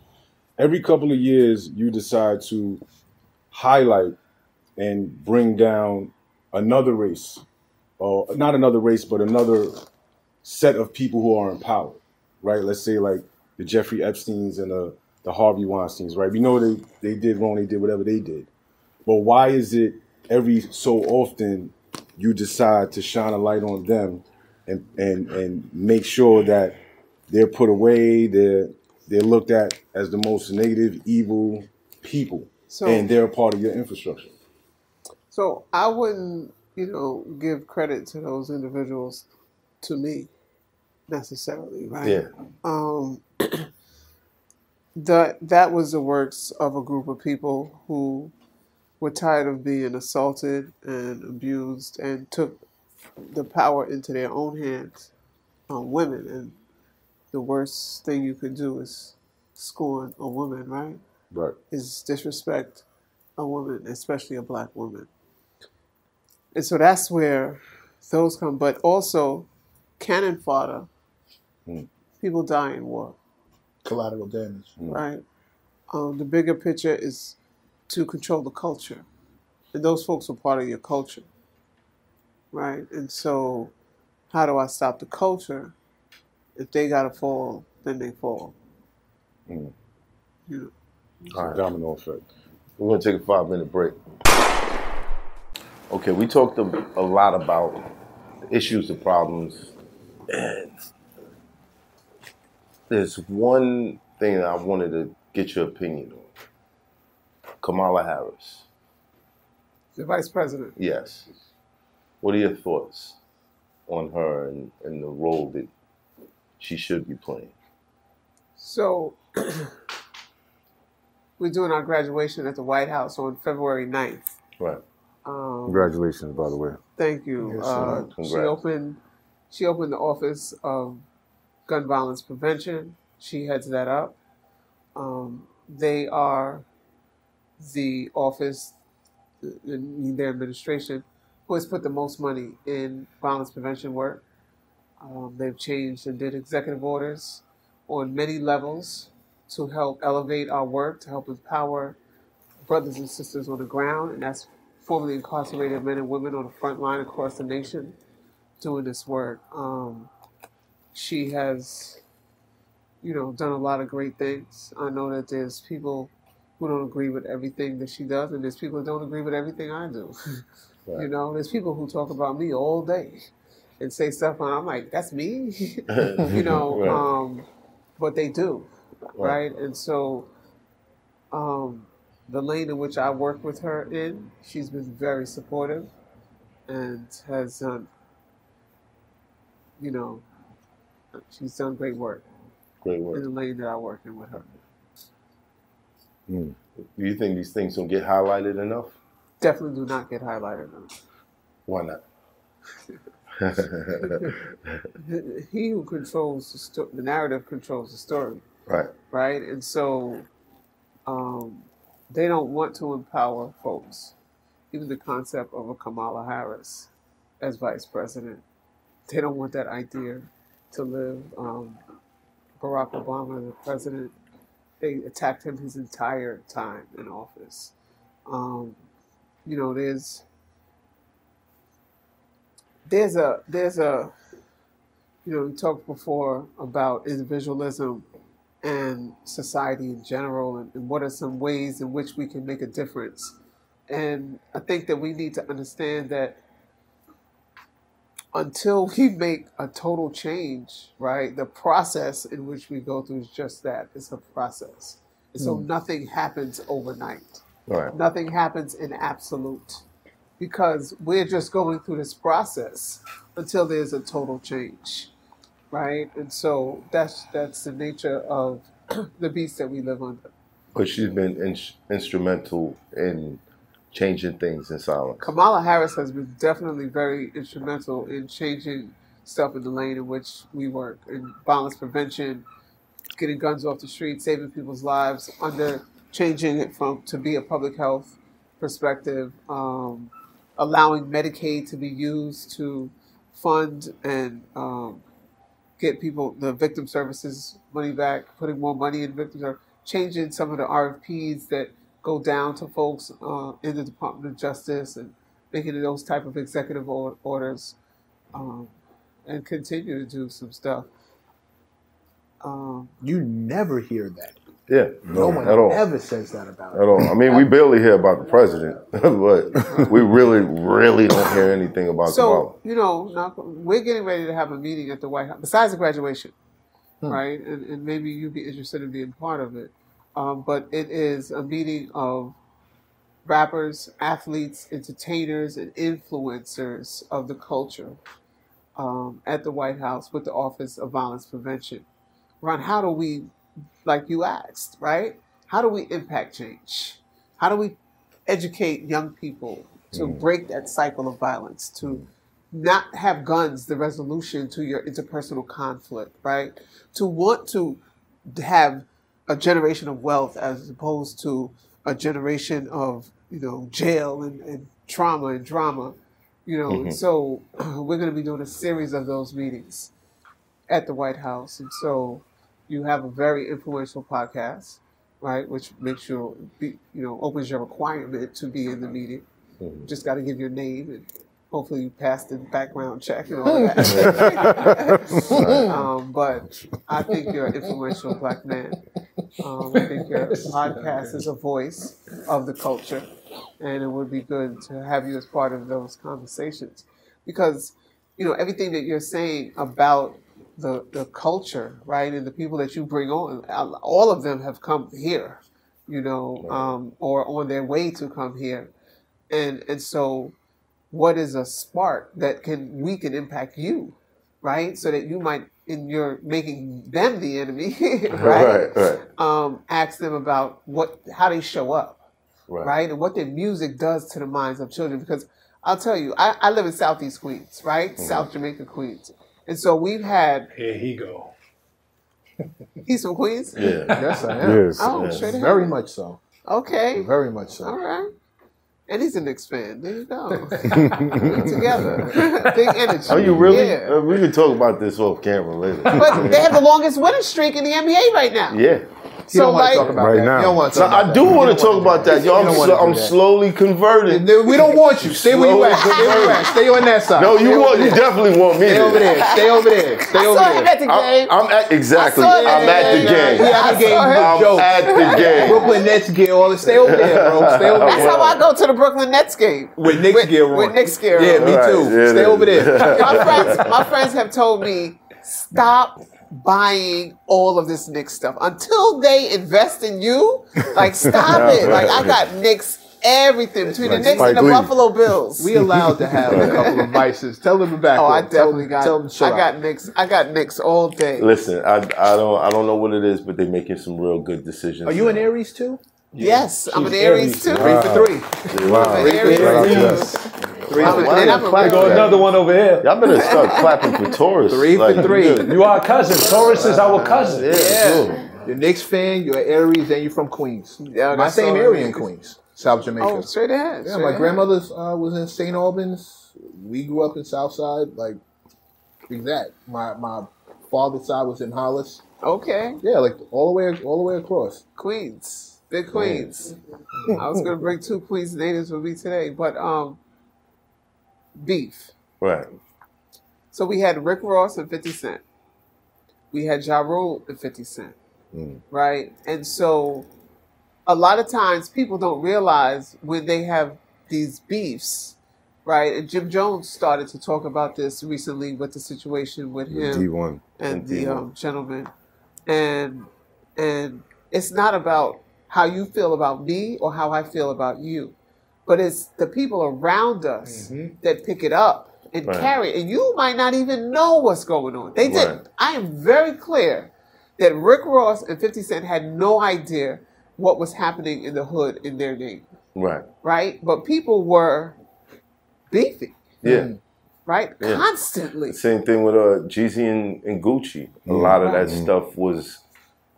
Every couple of years you decide to highlight and bring down another race. Or not another race, but another set of people who are in power. Right? Let's say like the Jeffrey Epsteins and the the Harvey Weinsteins, right? We know they, they did wrong, they did whatever they did. But why is it every so often you decide to shine a light on them and and and make sure that they're put away, they're they're looked at as the most negative, evil people, So- and they're a part of your infrastructure. So I wouldn't, you know, give credit to those individuals to me necessarily, right? Yeah. Um, (clears throat) that that was the works of a group of people who were tired of being assaulted and abused and took the power into their own hands on women. And the worst thing you could do is scorn a woman, right? Right. is disrespect a woman, especially a black woman. And so that's where those come. But also, cannon fodder, Mm. people die in war, collateral damage. right? Um, the bigger picture is to control the culture. And those folks are part of your culture, right? And so, how do I stop the culture? If they got to fall, then they fall. Mm. You All right. Domino effect. We're gonna take a five minute break. Okay, we talked a, a lot about issues, and problems, and there's one thing that I wanted to get your opinion on. Kamala Harris. the vice president. Yes. What are your thoughts on her and, and the role that she should be playing? So, (clears throat) we're doing our graduation at the White House on February 9th. Right. Um, Congratulations, by the way. Thank you. Yes, uh, she opened. She opened the office of gun violence prevention. She heads that up. Um, they are the office in their administration who has put the most money in violence prevention work. Um, they've changed and did executive orders on many levels to help elevate our work, to help empower brothers and sisters on the ground, and that's formerly incarcerated men and women on the front line across the nation doing this work. Um, she has, you know, done a lot of great things. I know that there's people who don't agree with everything that she does, and there's people who don't agree with everything I do. (laughs) You know, there's people who talk about me all day and say stuff, and I'm like, that's me. (laughs) (laughs) you know, Right. um, but they do, Right. right? And so, um, the lane in which I work with her in, she's been very supportive and has done, you know, she's done great work Great work. in work. the lane that I work in with her. Do you think these things don't get highlighted enough? Definitely do not get highlighted. Enough. Why not? (laughs) He who controls the, sto- the narrative controls the story. right. right? And so um, they don't want to empower folks. Even the concept of a Kamala Harris as vice president, they don't want that idea to live. Um, Barack Obama, the president, they attacked him his entire time in office. Um, you know, there's there's a there's a you know we talked before about individualism and society in general and, and what are some ways in which we can make a difference and i think that we need to understand that until we make a total change right? The process in which we go through is just that. It's a process. And so Mm. nothing happens overnight. Right. nothing happens in absolute because we're just going through this process until there's a total change right? And so that's that's the nature of (clears throat) the beast that we live under. But she's been in- instrumental in changing things in silence. kamala harris has been definitely very instrumental in changing stuff in the lane in which we work in violence prevention getting guns off the street saving people's lives under changing it from to be a public health perspective um, allowing medicaid to be used to fund and um, get people the victim services money back, putting more money in victims, or changing some of the RFPs that go down to folks uh, in the Department of Justice and making it those type of executive or- orders, um, and continue to do some stuff. Um, You never hear that. Yeah, No no, one at all. ever says that about it. At all. I mean, we barely hear about the president, (laughs) but we really, really don't hear anything about Kamala. so you know, now we're getting ready to have a meeting at the White House. Besides the graduation, Hmm. right? And, and maybe you'd be interested in being part of it. Um, but it is a meeting of rappers, athletes, entertainers, and influencers of the culture um, at the White House with the Office of Violence Prevention. Ron, how do we, like you asked, right? How do we impact change? How do we educate young people to break that cycle of violence, to not have guns the resolution to your interpersonal conflict, right? To want to have a generation of wealth as opposed to a generation of, you know, jail and, and trauma and drama, you know. And Mhm. so (clears throat) we're going to be doing a series of those meetings at the White House. And so you have a very influential podcast, right, which makes you, be, you know, opens your requirement to be in the meeting. Mhm. Just got to give your name and hopefully you pass the background check and all (laughs) that. (laughs) um, but I think you're an influential black man. Um, I think your (laughs) podcast is a voice of the culture, and it would be good to have you as part of those conversations. Because you know everything that you're saying about the the culture, right, and the people that you bring on, all of them have come here, you know, um, or on their way to come here, and and so what is a spark that can we can impact you, right, so that you might in your making them the enemy, (laughs) right? Right, right. Um, ask them about what how they show up, Right. right, and what their music does to the minds of children. Because I'll tell you, I, I live in Southeast Queens, right, South Jamaica Queens, and so we've had. Here he go. He's from Queens. Yeah. (laughs) Yes, I am. Yes. Oh, Yes. straight ahead. Very much so. Okay. Very much so. All right. And he's a Knicks fan. There you go. We together. Big energy. Are you really? Yeah. Uh, we can talk about this off camera later. But they have the longest winning streak in the NBA right now. yeah. You So don't want like, to talk about Right that. now. You don't want to So talk about I that. do You want to talk wanna about do that. Yo, I'm, sl- I'm slowly converting. We don't want you. Stay where you at. Stay where you at. Stay on that side. No, you want. You definitely want me. Stay over there. Stay over there. Stay I over saw him there. at the game. I'm, I'm at exactly. I saw I'm at the game. He at the game. I saw I'm at the game. Brooklyn Nets gear. All this. Stay over there, bro. (laughs) Stay over there. That's how I go to the Brooklyn Nets game. With Knicks With- gear on. with Knicks gear Yeah, me too. Stay over there. my friends, my friends have told me stop buying all of this Knicks stuff until they invest in you. Like (laughs) stop it. Like I got Knicks everything between Like the Knicks and the Lee. Buffalo Bills. We allowed to have a couple of vices. Tell them back. oh, I Tell definitely them, got. Tell them I got out. Knicks. I got Knicks all day. Listen, I, I don't I don't know what it is, but they're making some real good decisions. Are you an. Aries too? Yes, I'm an Aries Aries. too. Three for three. Wow. I'm an Aries. Shout out to too. us. Three I'm for a- Why y'all I'm clap Go that? another one over here. Y'all better start (laughs) clapping for Taurus. Three for Like, three. good. You are cousin. Taurus is our cousin. Yeah, Yeah. good. You're a Knicks fan. You're Aries, and you're from Queens. Yeah, My that's same all area in. Queens, South Jamaica. Oh, straight ahead. Yeah, straight my ahead. grandmother's uh, was in St. Albans. We grew up in Southside, like exact. My my father's side was in Hollis. Okay, Yeah, like all the way all the way across. Queens, big Queens. I was gonna bring two Queens natives with me today, but um, beef. Right. So we had Rick Ross and 50 Cent. We had Ja Rule and 50 Cent. Right? And so a lot of times people don't realize when they have these beefs, right? And Jim Jones started to talk about this recently with the situation with him D1. and the D1. um, gentleman. And and it's not about how you feel about me or how I feel about you, but it's the people around us mm-hmm. that pick it up and Right. carry it. And you might not even know what's going on. They did. Right. I am very clear that Rick Ross and 50 Cent had no idea what was happening in the hood in their name, Right. right? But people were beefing, Yeah. Mm-hmm. right? Yeah. Constantly. Same thing with uh Jeezy and, and Gucci. A mm-hmm. lot of that Right. stuff was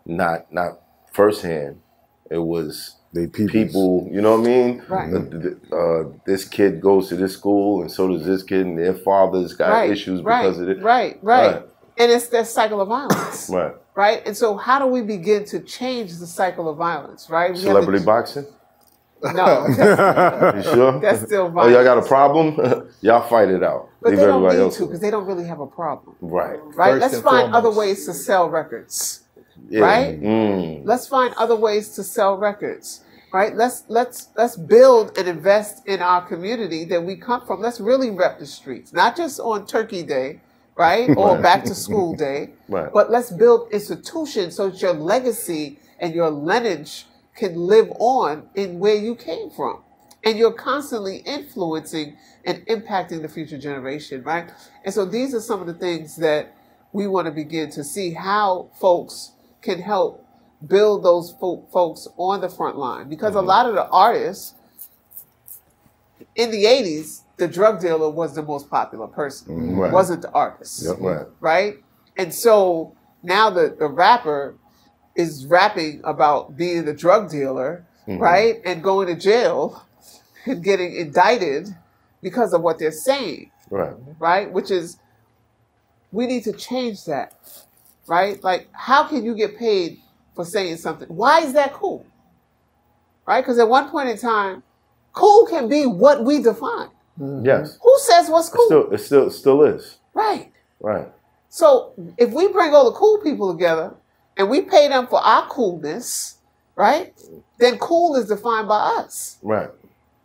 not not firsthand. It was They peoples. people, you know what I mean? Right. Uh, uh, this kid goes to this school, and so does this kid, and their fathers got right, issues right, because of it. Right, right, Right. And it's that cycle of violence, Right. right? And so, how do we begin to change the cycle of violence, right? We have to- Celebrity boxing? No, (laughs) You sure? (laughs) that's still violence. Oh, y'all got a problem? (laughs) y'all fight it out. but Leave they don't everybody need else to because they don't really have a problem, Right. right? First Let's and find other ways to sell records, Yeah. right? Mm. Let's find other ways to sell records, right? Let's let's let's build and invest in our community that we come from. Let's really rep the streets, not just on Turkey Day, right, (laughs) or back to school day, Right. but let's build institutions so that your legacy and your lineage can live on in where you came from. And you're constantly influencing and impacting the future generation, right? And so these are some of the things that we want to begin to see how folks can help build those fo- folks on the front line. Because a mm-hmm. lot of the artists in the 80s, the drug dealer was the most popular person, mm, Right. wasn't the artist Yep. Right. right? And so now the, the rapper is rapping about being a drug dealer, mm-hmm. right? And going to jail (laughs) and getting indicted because of what they're saying, Right. right? Which is, we need to change that, right? Like, how can you get paid for saying something? Why is that cool? Right? Because at one point in time, cool can be what we define. Mm-hmm. Yes. Who says what's It cool? still, it still, still is. right. Right. So if we bring all the cool people together and we pay them for our coolness, right? Then cool is defined by us, Right.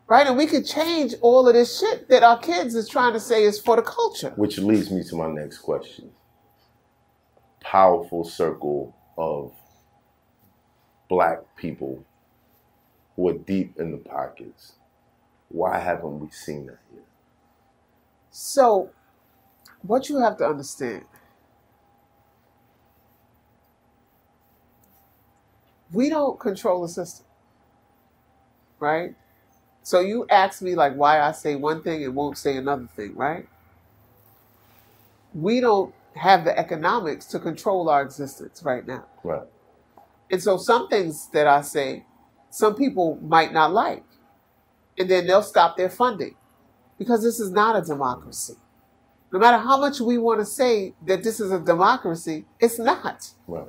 right? And we could change all of this shit that our kids is trying to say is for the culture. Which leads me to my next question. Powerful circle of black people who are deep in the pockets. Why haven't we seen that yet? So what you have to understand, we don't control the system, right? So you ask me like why I say one thing and won't say another thing, right? We don't have the economics to control our existence right now. Right. And so some things that I say, some people might not like. And then they'll stop their funding because this is not a democracy. No matter how much we want to say that this is a democracy, it's not. Right.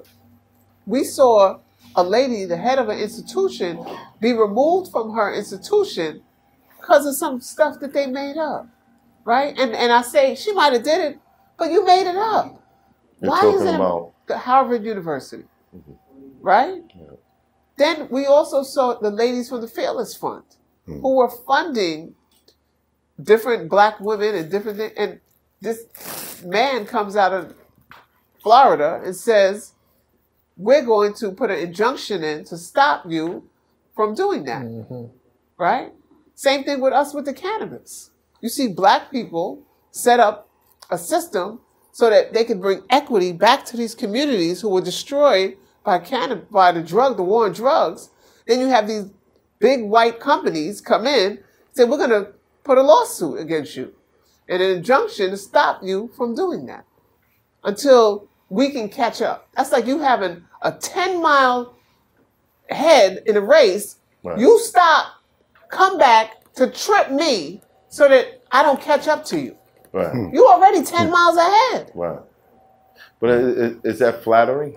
We saw a lady, the head of an institution, be removed from her institution because of some stuff that they made up, right? And and I say she might have did it, but you made it up. You're Why is it about the Harvard University, mm-hmm. right? Then we also saw the ladies from the Fearless Fund hmm. who were funding different black women and different. And this man comes out of Florida and says, We're going to put an injunction in to stop you from doing that. Mm-hmm. Right? Same thing with us with the cannabis. You see black people set up a system so that they can bring equity back to these communities who were destroyed by cannabis, by the drug, the war on drugs. Then you have these big white companies come in, say, we're going to put a lawsuit against you and an injunction to stop you from doing that until we can catch up. That's like you having a 10 mile head in a race. Right. You stop, come back to trip me so that I don't catch up to you. Right, You already 10 miles ahead. right. But i- i- is that flattering?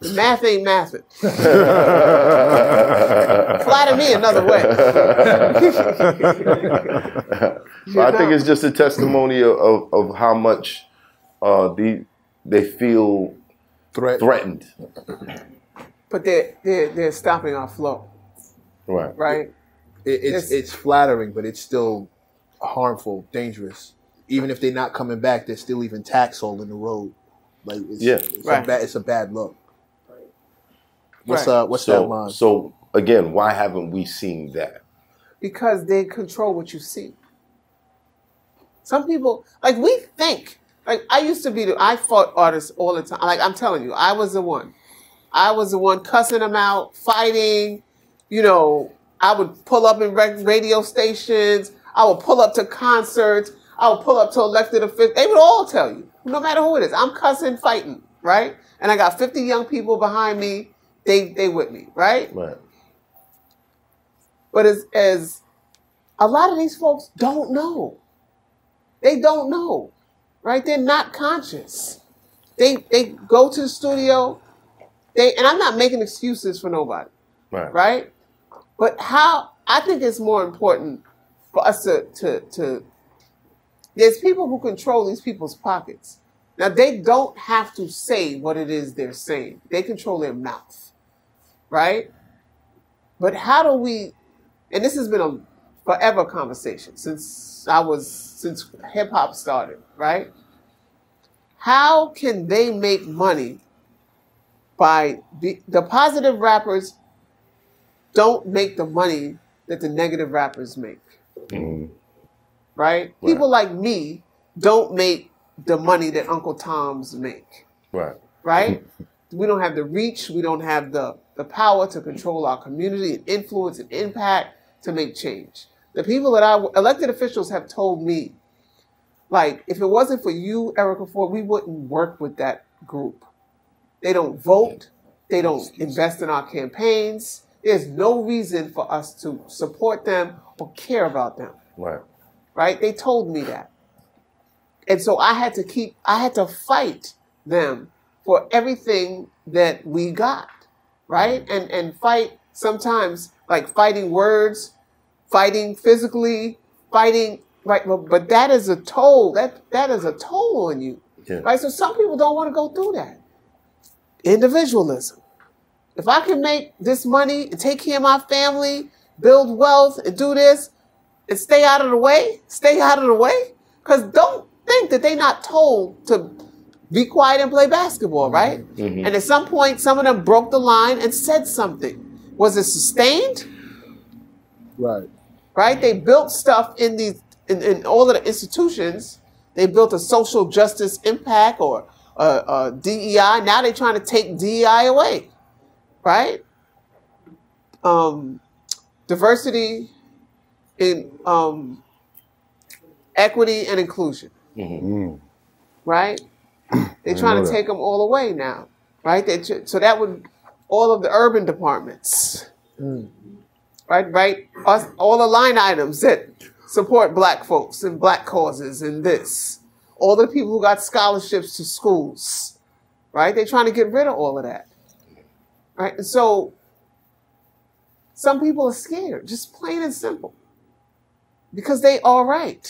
The math ain't mathing. (laughs) Flatter me another way. (laughs) So I think it's just a testimony of, of, of how much uh, the they feel Threat. threatened. But they're, they're, they're stopping our flow, Right. right? It, it's Yes. it's flattering, but it's still harmful, dangerous. Even if they're not coming back, they're still even tax hole in the road. Like it's, Yeah. it's, Right. a bad, it's a bad look. What's Right. uh what's that So line? so again, why haven't we seen that? because they control what you see. Some people, like we think, like I used to be, the, I fought artists all the time. Like I'm telling you, I was the one. I was the one cussing them out, fighting. You know, I would pull up in radio stations. I will pull up to concerts. I will pull up to elected officials. They would all tell you, no matter who it is, I'm cussing, fighting, right? And I got 50 young people behind me. They they with me, right? Right. But as as a lot of these folks don't know. They don't know. Right? They're not conscious. They they go to the studio, they and I'm not making excuses for nobody, Right. right? But how I think it's more important for us to to to there's people who control these people's pockets. Now they don't have to say what it is they're saying. They control their mouth. Right? But how do we and this has been a forever conversation since I was since hip hop started, right? How can they make money by the, the positive rappers don't make the money that the negative rappers make, Mhm. right? Right. People like me don't make the money that Uncle Tom's make Right. right? (laughs) we don't have the reach, we don't have the, the power to control our community and influence and impact to make change. The people that I elected officials have told me, like, if it wasn't for you, Erica Ford, we wouldn't work with that group. They don't vote, they don't invest in our campaigns. There's no reason for us to support them or care about them Right. right? They told me that. And so I had to keep, I had to fight them for everything that we got, right? And and fight sometimes like fighting words, fighting physically, fighting right. But, but that is a toll. That that is a toll on you, Yeah. right? So some people don't want to go through that. Individualism. If I can make this money and take care of my family, build wealth, and do this, and stay out of the way, stay out of the way. Because don't think that they're not told to be quiet and play basketball, right? Mhm. And at some point, some of them broke the line and said something. Was it sustained? Right. Right? They built stuff in these in, in all of the institutions. They built a social justice impact or a, a DEI. Now they're trying to take DEI away, right? Um, diversity in um, equity and inclusion, Mm. right? (clears throat) They're trying to that. take them all away now, right? They, tr- so that would all of the urban departments, right? Right? Us, all the line items that support black folks and black causes and this, all the people who got scholarships to schools, right? They're trying to get rid of all of that. Right? And so some people are scared, just plain and simple. Because they all right.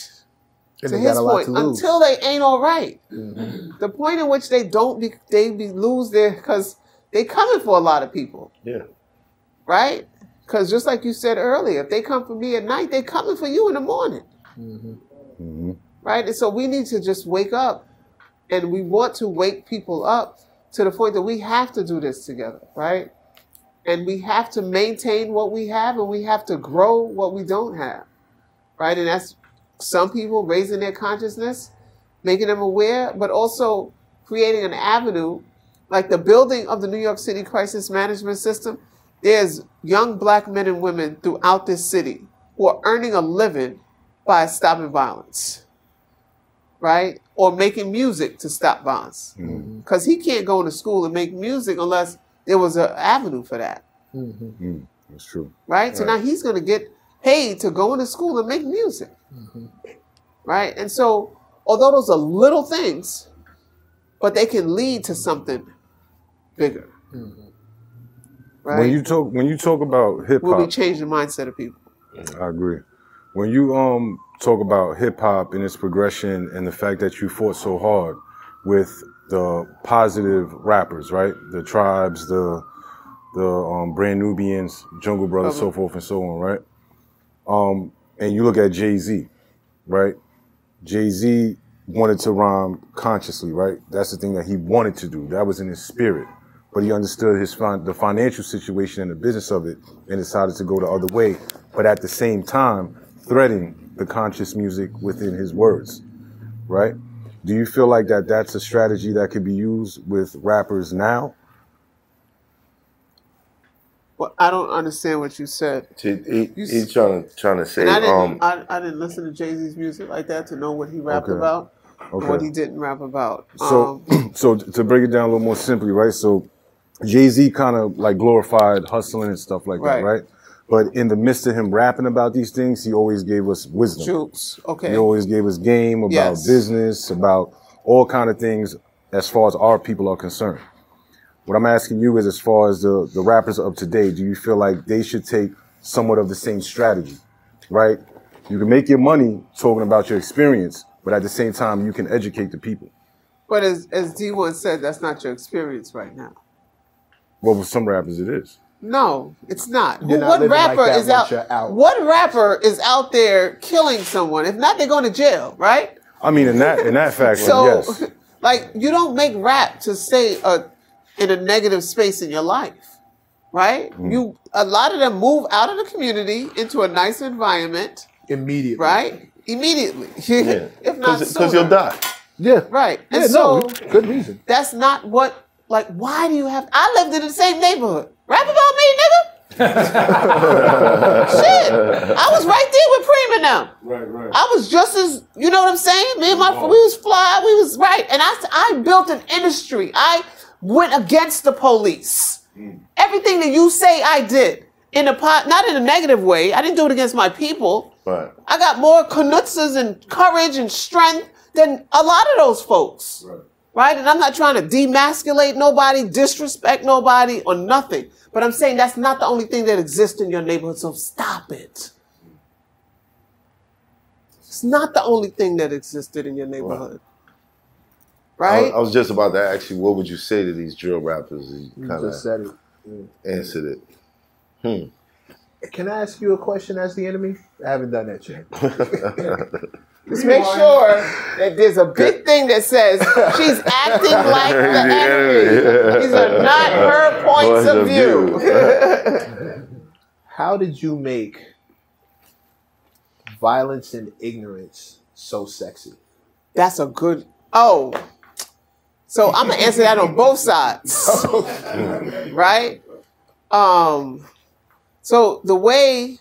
And to they got his a lot point, to lose. until they ain't all right. Mhm. The point in which they don't be they be lose their because they coming for a lot of people. Yeah. Right? Because just like you said earlier, if they come for me at night, they coming for you in the morning. hmm Right? And so we need to just wake up and we want to wake people up to the point that we have to do this together, right? And we have to maintain what we have and we have to grow what we don't have. Right? And that's some people raising their consciousness, making them aware, but also creating an avenue like the building of the New York City Crisis Management System. There's young black men and women throughout this city who are earning a living by stopping violence, right? Or making music to stop violence. Mm-hmm. Because he can't go into school and make music unless there was an avenue for that, Mhm. That's true. right? So now he's going to get paid to go into school and make music, right? And so, although those are little things, but they can lead to something bigger, right? When you talk when you talk about hip hop, Will we hop, change the mindset of people? I agree. When you um talk about hip hop and its progression and the fact that you fought so hard with the positive rappers, right? The tribes, the the um, Brand Nubians, Jungle Brothers, so forth and so on, right? Um, and you look at Jay Z, right? Jay Z wanted to rhyme consciously, right? That's the thing that he wanted to do. That was in his spirit. But he understood his fin- the financial situation and the business of it, and decided to go the other way. But at the same time, threading the conscious music within his words, right? Do you feel like that that's a strategy that could be used with rappers now? Well, I don't understand what you said. He, he, You he's trying to trying to say And I didn't, um I, I didn't listen to Jay Z's music like that to know what he rapped Okay. about and what he didn't rap about. So, um, (clears throat) so to break it down a little more simply, right? So, Jay Z kind of like glorified hustling and stuff like Right. that, right? But in the midst of him rapping about these things, he always gave us wisdom. Jukes, okay. He always gave us game about Yes. business, about all kind of things as far as our people are concerned. What I'm asking you is, as far as the the rappers of today, do you feel like they should take somewhat of the same strategy, right? You can make your money talking about your experience, but at the same time, you can educate the people. but as, as D1 said, that's not your experience right now. Well, with some rappers, it is. No, it's not. You're Who- not what living like rapper that is out, out. What rapper is out there killing someone? If not, they're going to jail, right? I mean, in that in that fact, (laughs) So, yes. (laughs) like, you don't make rap to stay uh, in a negative space in your life, right? Mm. You a lot of them move out of the community into a nice environment, Immediately. right? Immediately, (laughs) yeah. if not because you'll sooner. die. Yeah. right? Yeah, And no, good reason. that's not what. Like, why do you have? I lived in the same neighborhood. Rap about me, nigga. (laughs) Shit, I was right there with Preem now. them. Right, right. I was just as you know what I'm saying. Me and my we was fly, we was right, and I I built an industry. I went against the police. Hmm. Everything that you say I did in a pot, not in a negative way. I didn't do it against my people. Right. I got more knutzes and courage and strength than a lot of those folks. Right. Right? And I'm not trying to demasculate nobody, disrespect nobody, or nothing. But I'm saying that's not the only thing that exists in your neighborhood, so stop it. It's not the only thing that existed in your neighborhood. I, Right? I was just about to ask you, what would you say to these drill rappers? You You kind just of said it. answered it. Can I ask you a question as the enemy? I haven't done that yet. (laughs) (laughs) Just make sure that there's a big thing that says she's (laughs) acting like the enemy. These are not her points of view. (laughs) How did you make violence and ignorance so sexy? That's a good. Oh, so I'm gonna answer that on both sides, (laughs) right? Um, so the way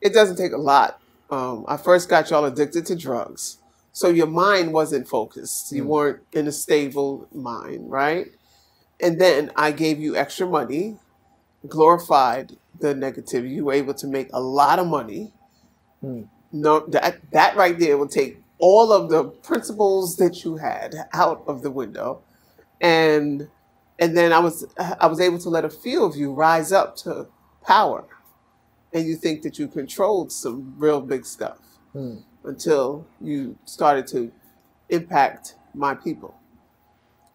it doesn't take a lot. Um, I first got y'all addicted to drugs, so your mind wasn't focused. You weren't in a stable mind, right? And then I gave you extra money, glorified the negativity. You were able to make a lot of money. No, that that right there will take all of the principles that you had out of the window, and and then I was I was able to let a few of you rise up to power, and you think that you controlled some real big stuff Hmm. until you started to impact my people,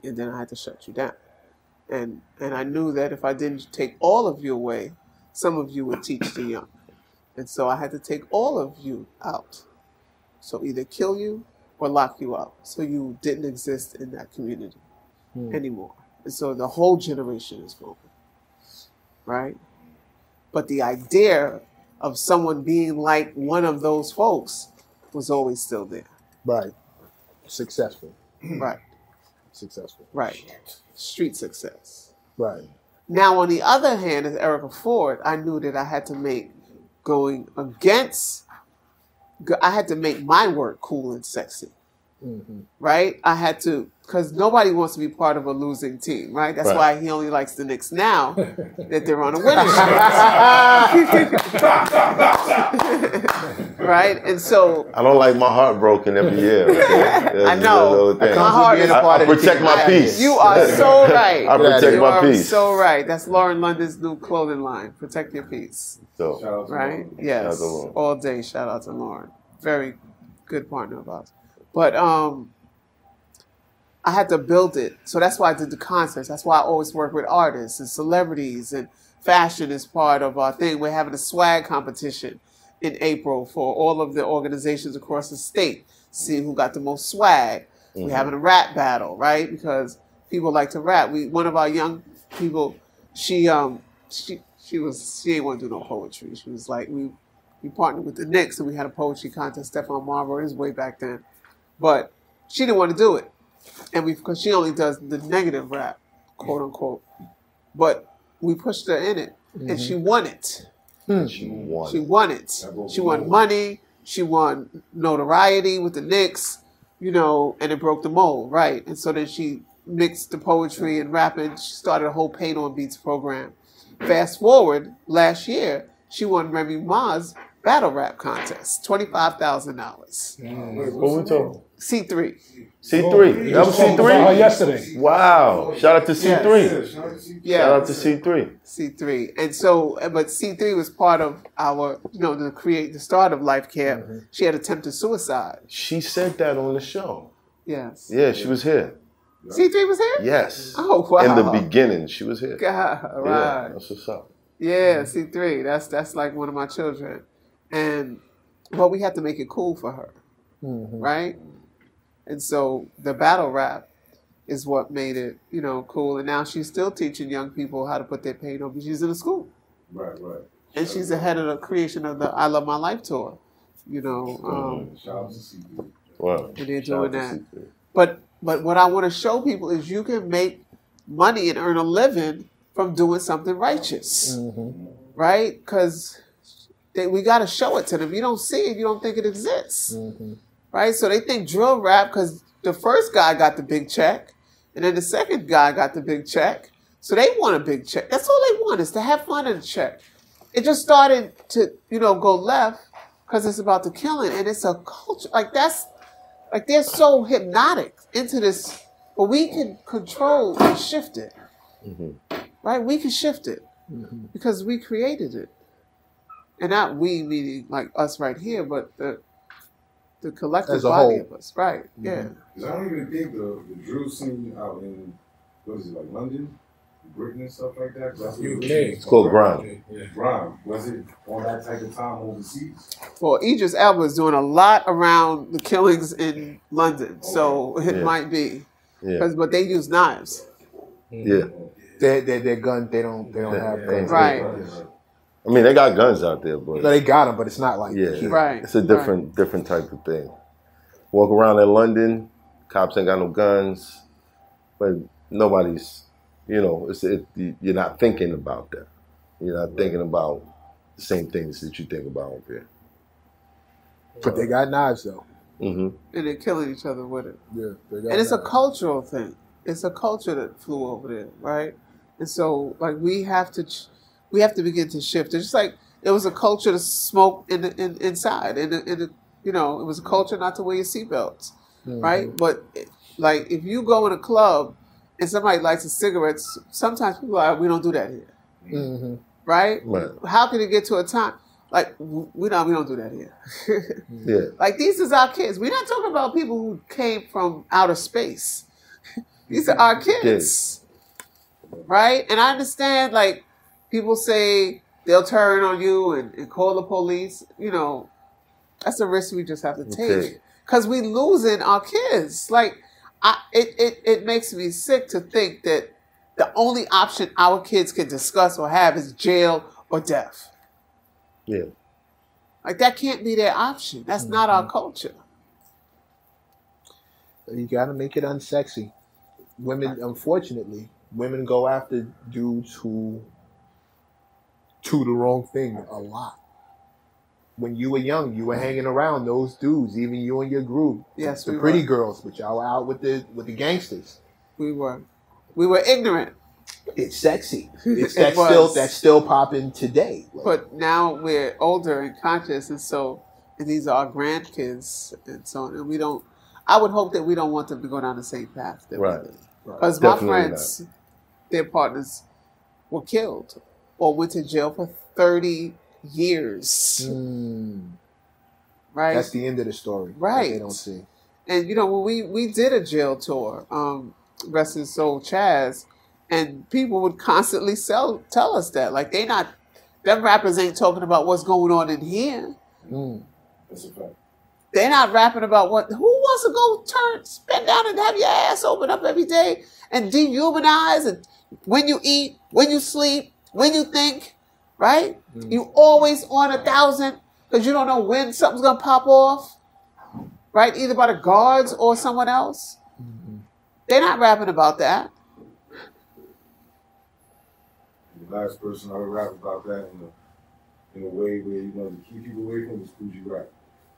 and then I had to shut you down, and and I knew that if I didn't take all of you away, some of you would teach the young, and so I had to take all of you out, so either kill you or lock you up. so you didn't exist in that community Hmm. anymore. And so the whole generation is gone. Right? But the idea of someone being like one of those folks was always still there. Right. Successful. (clears throat) Right. Successful. Right. Street success. Right. Now, on the other hand, as Erica Ford, I knew that I had to make going against, I had to make my work cool and sexy. Hmm right? I had to because nobody wants to be part of a losing team, right? That's Right. why he only likes the Knicks now (laughs) that they're on a winning streak, right? And so I don't like my heart broken every year. Okay? (laughs) I know. that's the other thing. My heart is I, part I of the protect team. my peace. you are so (laughs) right. I protect you my are peace. so right. That's Lauren London's new clothing line. Protect your peace, So, right? Shout out Yes, to Lauren. all day. Shout out to Lauren. Very good partner of ours. But um, I had to build it. So that's why I did the concerts. That's why I always work with artists and celebrities and fashion is part of our thing. We're having a swag competition in April for all of the organizations across the state. See who got the most swag. We're having a rap battle, right? Because people like to rap. We one of our young people, she um she she was she ain't want to do no poetry. She was like we we partnered with the Knicks and we had a poetry contest. Stephon Marbury is way back then, but she didn't want to do it, and we because she only does the negative rap, quote unquote. But we pushed her in it, and mm-hmm. she won it. Hmm. she won. She won it. She won money. She won notoriety with the Knicks, you know, and it broke the mold, right? And so then she mixed the poetry and rapping. She started a whole Paint on Beats program. Fast forward, last year, she won Remy Ma's battle rap contest, twenty-five thousand dollars. What we talking? C three. C3. That was Spoke about her C3? yesterday. Wow. Shout out to C3. Yeah. Shout out to C3. C3. And so, uh, but C3 was part of our, you know, to create the start of Life Camp. Mm-hmm. She had attempted suicide. She said that on the show. Yes. Yeah, she was here. C3 was here? Yes. Oh, wow. In the beginning, she was here. God, Yeah, right. that's what's up. Yeah, mm-hmm. C3. That's that's like one of my children. And but we had to make it cool for her. Mm-hmm. Right? And so the battle rap is what made it, you know, cool. And now she's still teaching young people how to put their paint on. Because she's in a school. Right, right. And she's the head of the creation of the I Love My Life tour. You know, um, Shout out to C3. Wow. and they're doing to that. But but what I want to show people is you can make money and earn a living from doing something righteous, right? Because we got to show it to them. You don't see it, you don't think it exists, right? So they think drill rap because the first guy got the big check, and then the second guy got the big check. So they want a big check. That's all they want is to have fun and check. It just started to you know go left because it's about the killing, and it's a culture like that's like they're so hypnotic into this, but we can control and shift it. Mm-hmm. Right? We can shift it mm-hmm. because we created it, and not we meaning like us right here, but the the collective As a body whole. of us. Right? Mm-hmm. Yeah. Because I don't even think the, the drill scene out in, what is it, like London? Britain and stuff like that. that's what UK. it It's called Grime. Yeah. Grime. Was it on that type of time overseas? Well, Idris Elba is doing a lot around the killings in London, so it Yeah. might be. Yeah. 'Cause- But they use knives. Yeah. They they their gun. They don't they don't have guns. Right. I mean, they got guns out there, but No, they got them, but it's not like yeah, here. Right. it's a different different type of thing. Walk around in London, cops ain't got no guns, but nobody's, you know, it's it, you're not thinking about that. You're not thinking about the same things that you think about over here. But they got knives though. hmm And they're killing each other with it. Yeah, they got and it's a cultural thing. It's a culture that flew over there, right? And so, like, we have to, ch- we have to begin to shift. It's just like it was a culture to smoke in the, in, inside, in the, in the, you know, it was a culture not to wear your seatbelts, right? But like, if you go in a club and somebody lights a cigarette, sometimes people are like, we don't do that here, hmm right? Right. How can it get to a time like we don't we don't do that here? (laughs) Yeah. like these is our kids. We're not talking about people who came from outer space. (laughs) these are our kids, right? And I understand like people say they'll turn on you and, and call the police. You know, that's a risk we just have to Okay. take because we losing our kids. Like, I it, it it makes me sick to think that the only option our kids can discuss or have is jail or death. Yeah. Like that can't be their option. That's not our mm-hmm. culture. You got to make it unsexy. Women, unfortunately, women go after dudes who do the wrong thing a lot. When you were young, you were mm. hanging around those dudes, even you and your group. Yes, the we pretty were. girls, but y'all were out with the with the gangsters. We were we were ignorant. It's sexy. (laughs) It's It that's still that's still popping today. Like, But now we're older and conscious, and so and these are our grandkids and so on. And we don't. I would hope that we don't want them to go down the same path. That Right. Because my Definitely friends, their partners, were killed or went to jail for thirty years. mm, Right. that's the end of the story. Right. They don't see. And you know, when we we did a jail tour, um, rest his soul, Chaz, and people would constantly sell tell us that like they not them rappers ain't talking about what's going on in here. Mm. That's a fact. They're not rapping about what who wants to go turn spin down and have your ass open up every day and dehumanize and when you eat, when you sleep, when you think, right? Mm. You always on a thousand because you don't know when something's gonna pop off, right? Either by the guards or someone else. Mm-hmm. They're not rapping about that. The last person I would rap about that in a, in a way where you wanted to keep people away from was Kool G Rap.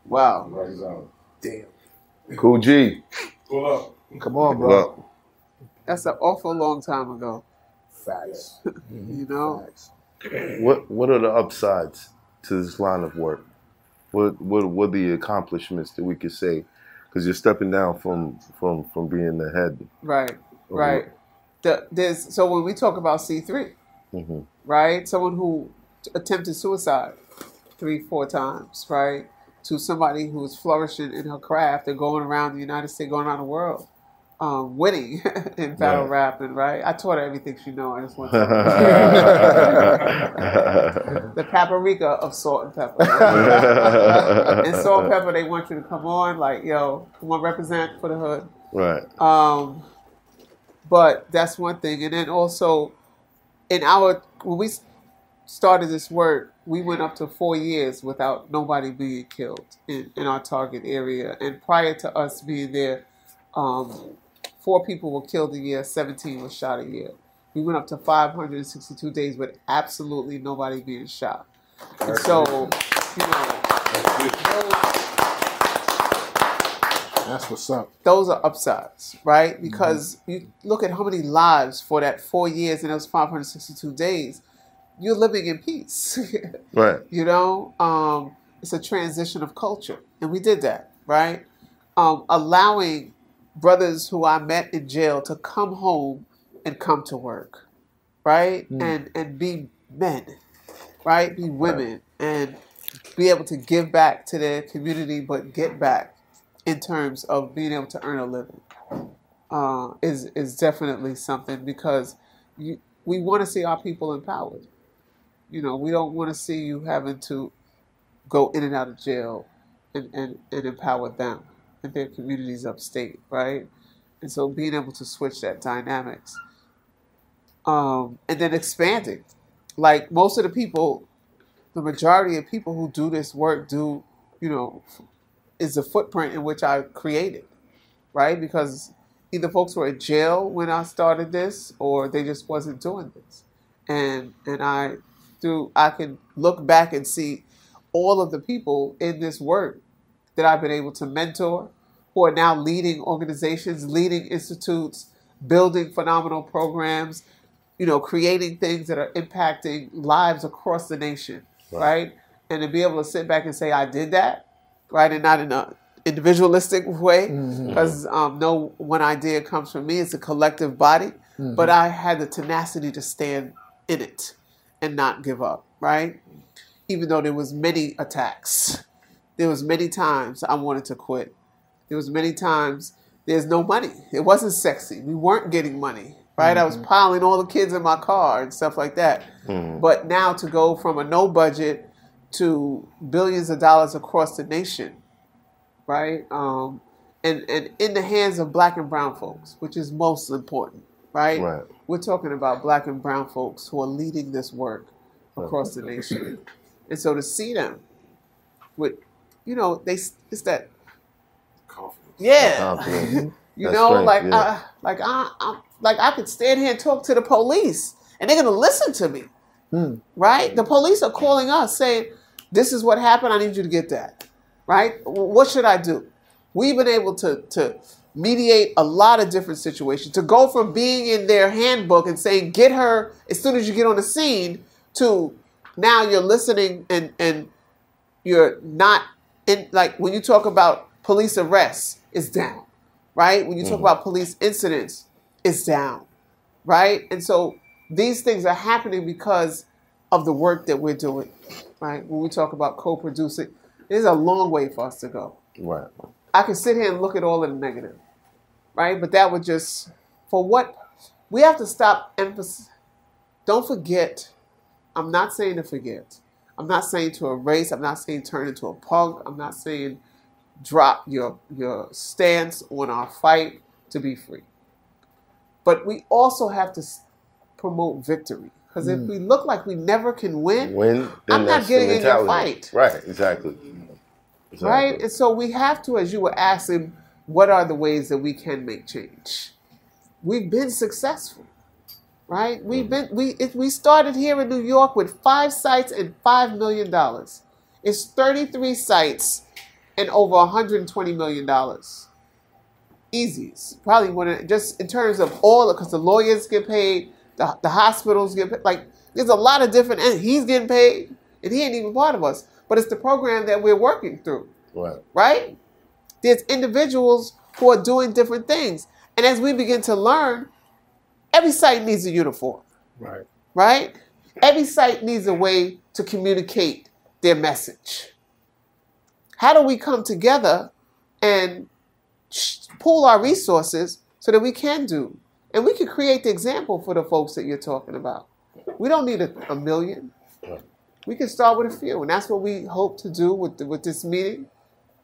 Wow. Rikers Island. Damn. Kool G. Pull up. Come on, bro. Well, That's an awful long time ago. Facts. (laughs) You know? Facts. what what are the upsides to this line of work? What what what are the accomplishments that we could say? Because you're stepping down from from from being the head. Right. Right. The, there's so when we talk about C three, hmm right? Someone who attempted suicide three, four times, right? To somebody who's flourishing in her craft and going around the United States, going around the world, um, winning (laughs) in battle Right. rapping, right? I taught her everything she know. I just want to (laughs) (laughs) the paprika of Salt-N-Pepa. and Salt-N-Pepa, they want you to come on, like, yo, come on, represent for the hood. right. Um, but that's one thing, and then also in our when we started this work, we went up to four years without nobody being killed in, in our target area. And prior to us being there, um, four people were killed a year, seventeen were shot a year. We went up to 562 days with absolutely nobody being shot. And so, you know, That's what's up. those are upsides, right? Because you look at how many lives for that four years and those 562 days, you're living in peace. (laughs) Right. you know, um, it's a transition of culture, and we did that, right? Um, allowing brothers who I met in jail to come home and come to work, right? And and be men, right? Be women and be able to give back to their community, but get back in terms of being able to earn a living uh, is is definitely something because you, we want to see our people empowered. You know, we don't want to see you having to go in and out of jail and, and, and empower them and their communities upstate, right? And so being able to switch that dynamics. Um, and then expanding. Like most of the people, the majority of people who do this work do, you know, is the footprint in which I created, right? Because either folks were in jail when I started this, or they just wasn't doing this, and and I through I can look back and see all of the people in this work that I've been able to mentor, who are now leading organizations, leading institutes, building phenomenal programs, you know, creating things that are impacting lives across the nation, right? And to be able to sit back and say, I did that, right? And not in a individualistic way because um, no one idea comes from me. It's a collective body, but I had the tenacity to stand in it and not give up. Right, even though there was many attacks, there was many times I wanted to quit. There was many times there's no money. It wasn't sexy. We weren't getting money. Right, I was piling all the kids in my car and stuff like that. But now to go from a no budget to billions of dollars across the nation, right? Um, and and in the hands of black and brown folks, which is most important, right? Right. We're talking about black and brown folks who are leading this work across the nation, and so to see them with, you know, they it's that Confidence. yeah, Confidence. (laughs) you That know, strength, like yeah. I, like I, I'm like I could stand here and talk to the police, and they're gonna listen to me, hmm. right? The police are calling us saying, "This is what happened. I need you to get that." Right? What should I do? We've been able to to mediate a lot of different situations. To go from being in their handbook and saying, "Get her as soon as you get on the scene," to now you're listening and and you're not like when you talk about police arrests, it's down, right? When you talk mm-hmm. about police incidents, it's down, right? And so these things are happening because of the work that we're doing, right? When we talk about co-producing, there's a long way for us to go. Right. I can sit here and look at all of the negative, right? But that would just, for what, we have to stop emphasis. Don't forget, I'm not saying to forget. I'm not saying to erase. I'm not saying turn into a punk. I'm not saying drop your, your stance on our fight to be free. But we also have to promote victory. Because if we look like we never can win, Win, I'm not getting in your fight. Right, exactly. exactly. right? And so we have to, as you were asking, what are the ways that we can make change? We've been successful, right? We've mm-hmm. been we it, we started here in New York with five sites and five million dollars. It's thirty three sites and over 120 million dollars. Easy, probably one of just in terms of all because the lawyers get paid, the, the hospitals get paid. Like there's a lot of different, and he's getting paid, and he ain't even part of us. But it's the program that we're working through Right. right? There's individuals who are doing different things. And as we begin to learn, every site needs a uniform, Right. right? Every site needs a way to communicate their message. How do we come together and pool our resources so that we can do? And we can create the example for the folks that you're talking about. We don't need a, a million. We can start with a few. And that's what we hope to do with, the, with this meeting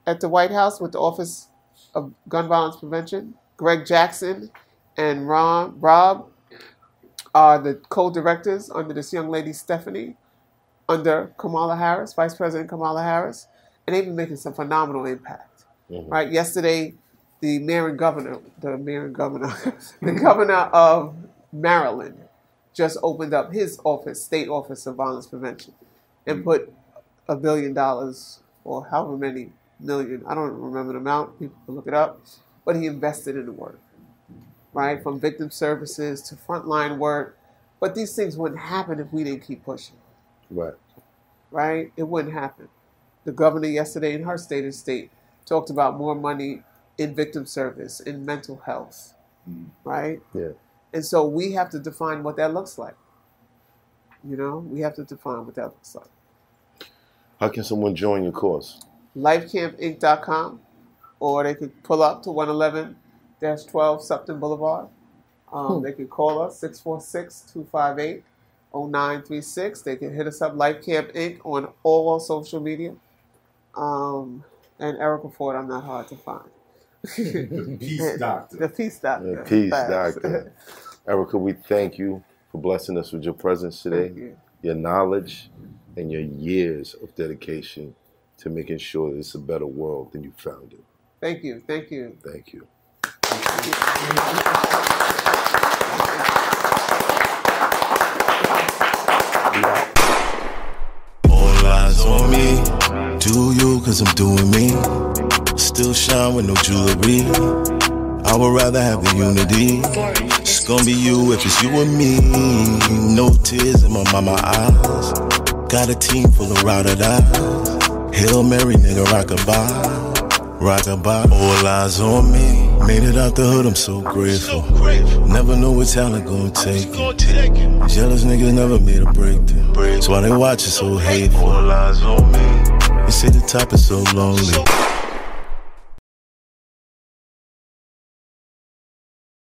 at the White House with the Office of Gun Violence Prevention. Greg Jackson and Ron Rob are the co-directors under this young lady Stephanie, under Kamala Harris, Vice President Kamala Harris, and they've been making some phenomenal impact. Mm-hmm. Right? Yesterday, the mayor and governor, the mayor and governor, (laughs) the governor of Maryland just opened up his office, state office of violence prevention, and mm-hmm. put a billion dollars or however many million, I don't remember the amount, people can look it up, but he invested in the work, right? From victim services to frontline work. But these things wouldn't happen if we didn't keep pushing, Right. right? It wouldn't happen. The governor yesterday in her state of state talked about more money in victim service, in mental health, mm. right? Yeah. And so we have to define what that looks like. You know, we have to define what that looks like. How can someone join your cause? lifecampinc.com or they could pull up to 111 12 Sutphin Boulevard. Um, They can call us 646 258 0936. They can hit us up, Life Camp Inc., on all social media. Um, and Erica Ford, I'm not hard to find. (laughs) Peace doctor. The Peace Doctor. Yeah, peace, Facts. doctor. Erica, we thank you for blessing us with your presence today, you. your knowledge, and your years of dedication to making sure that it's a better world than you found it. Thank you. Thank you. Thank you. All eyes on me. Do you, cause I'm doing me. Still shine with no jewelry. I would rather have the unity. It's gonna be you if it's you and me. No tears in my mama eyes. Got a team full of or die. Hail Mary, nigga, rock a bye. Rockin' by, all eyes on me. Made it out the hood, I'm so grateful. Never know what talent gon' take you. Jealous niggas never made a breakthrough. That's why they watch it so hateful. They say the top is so lonely.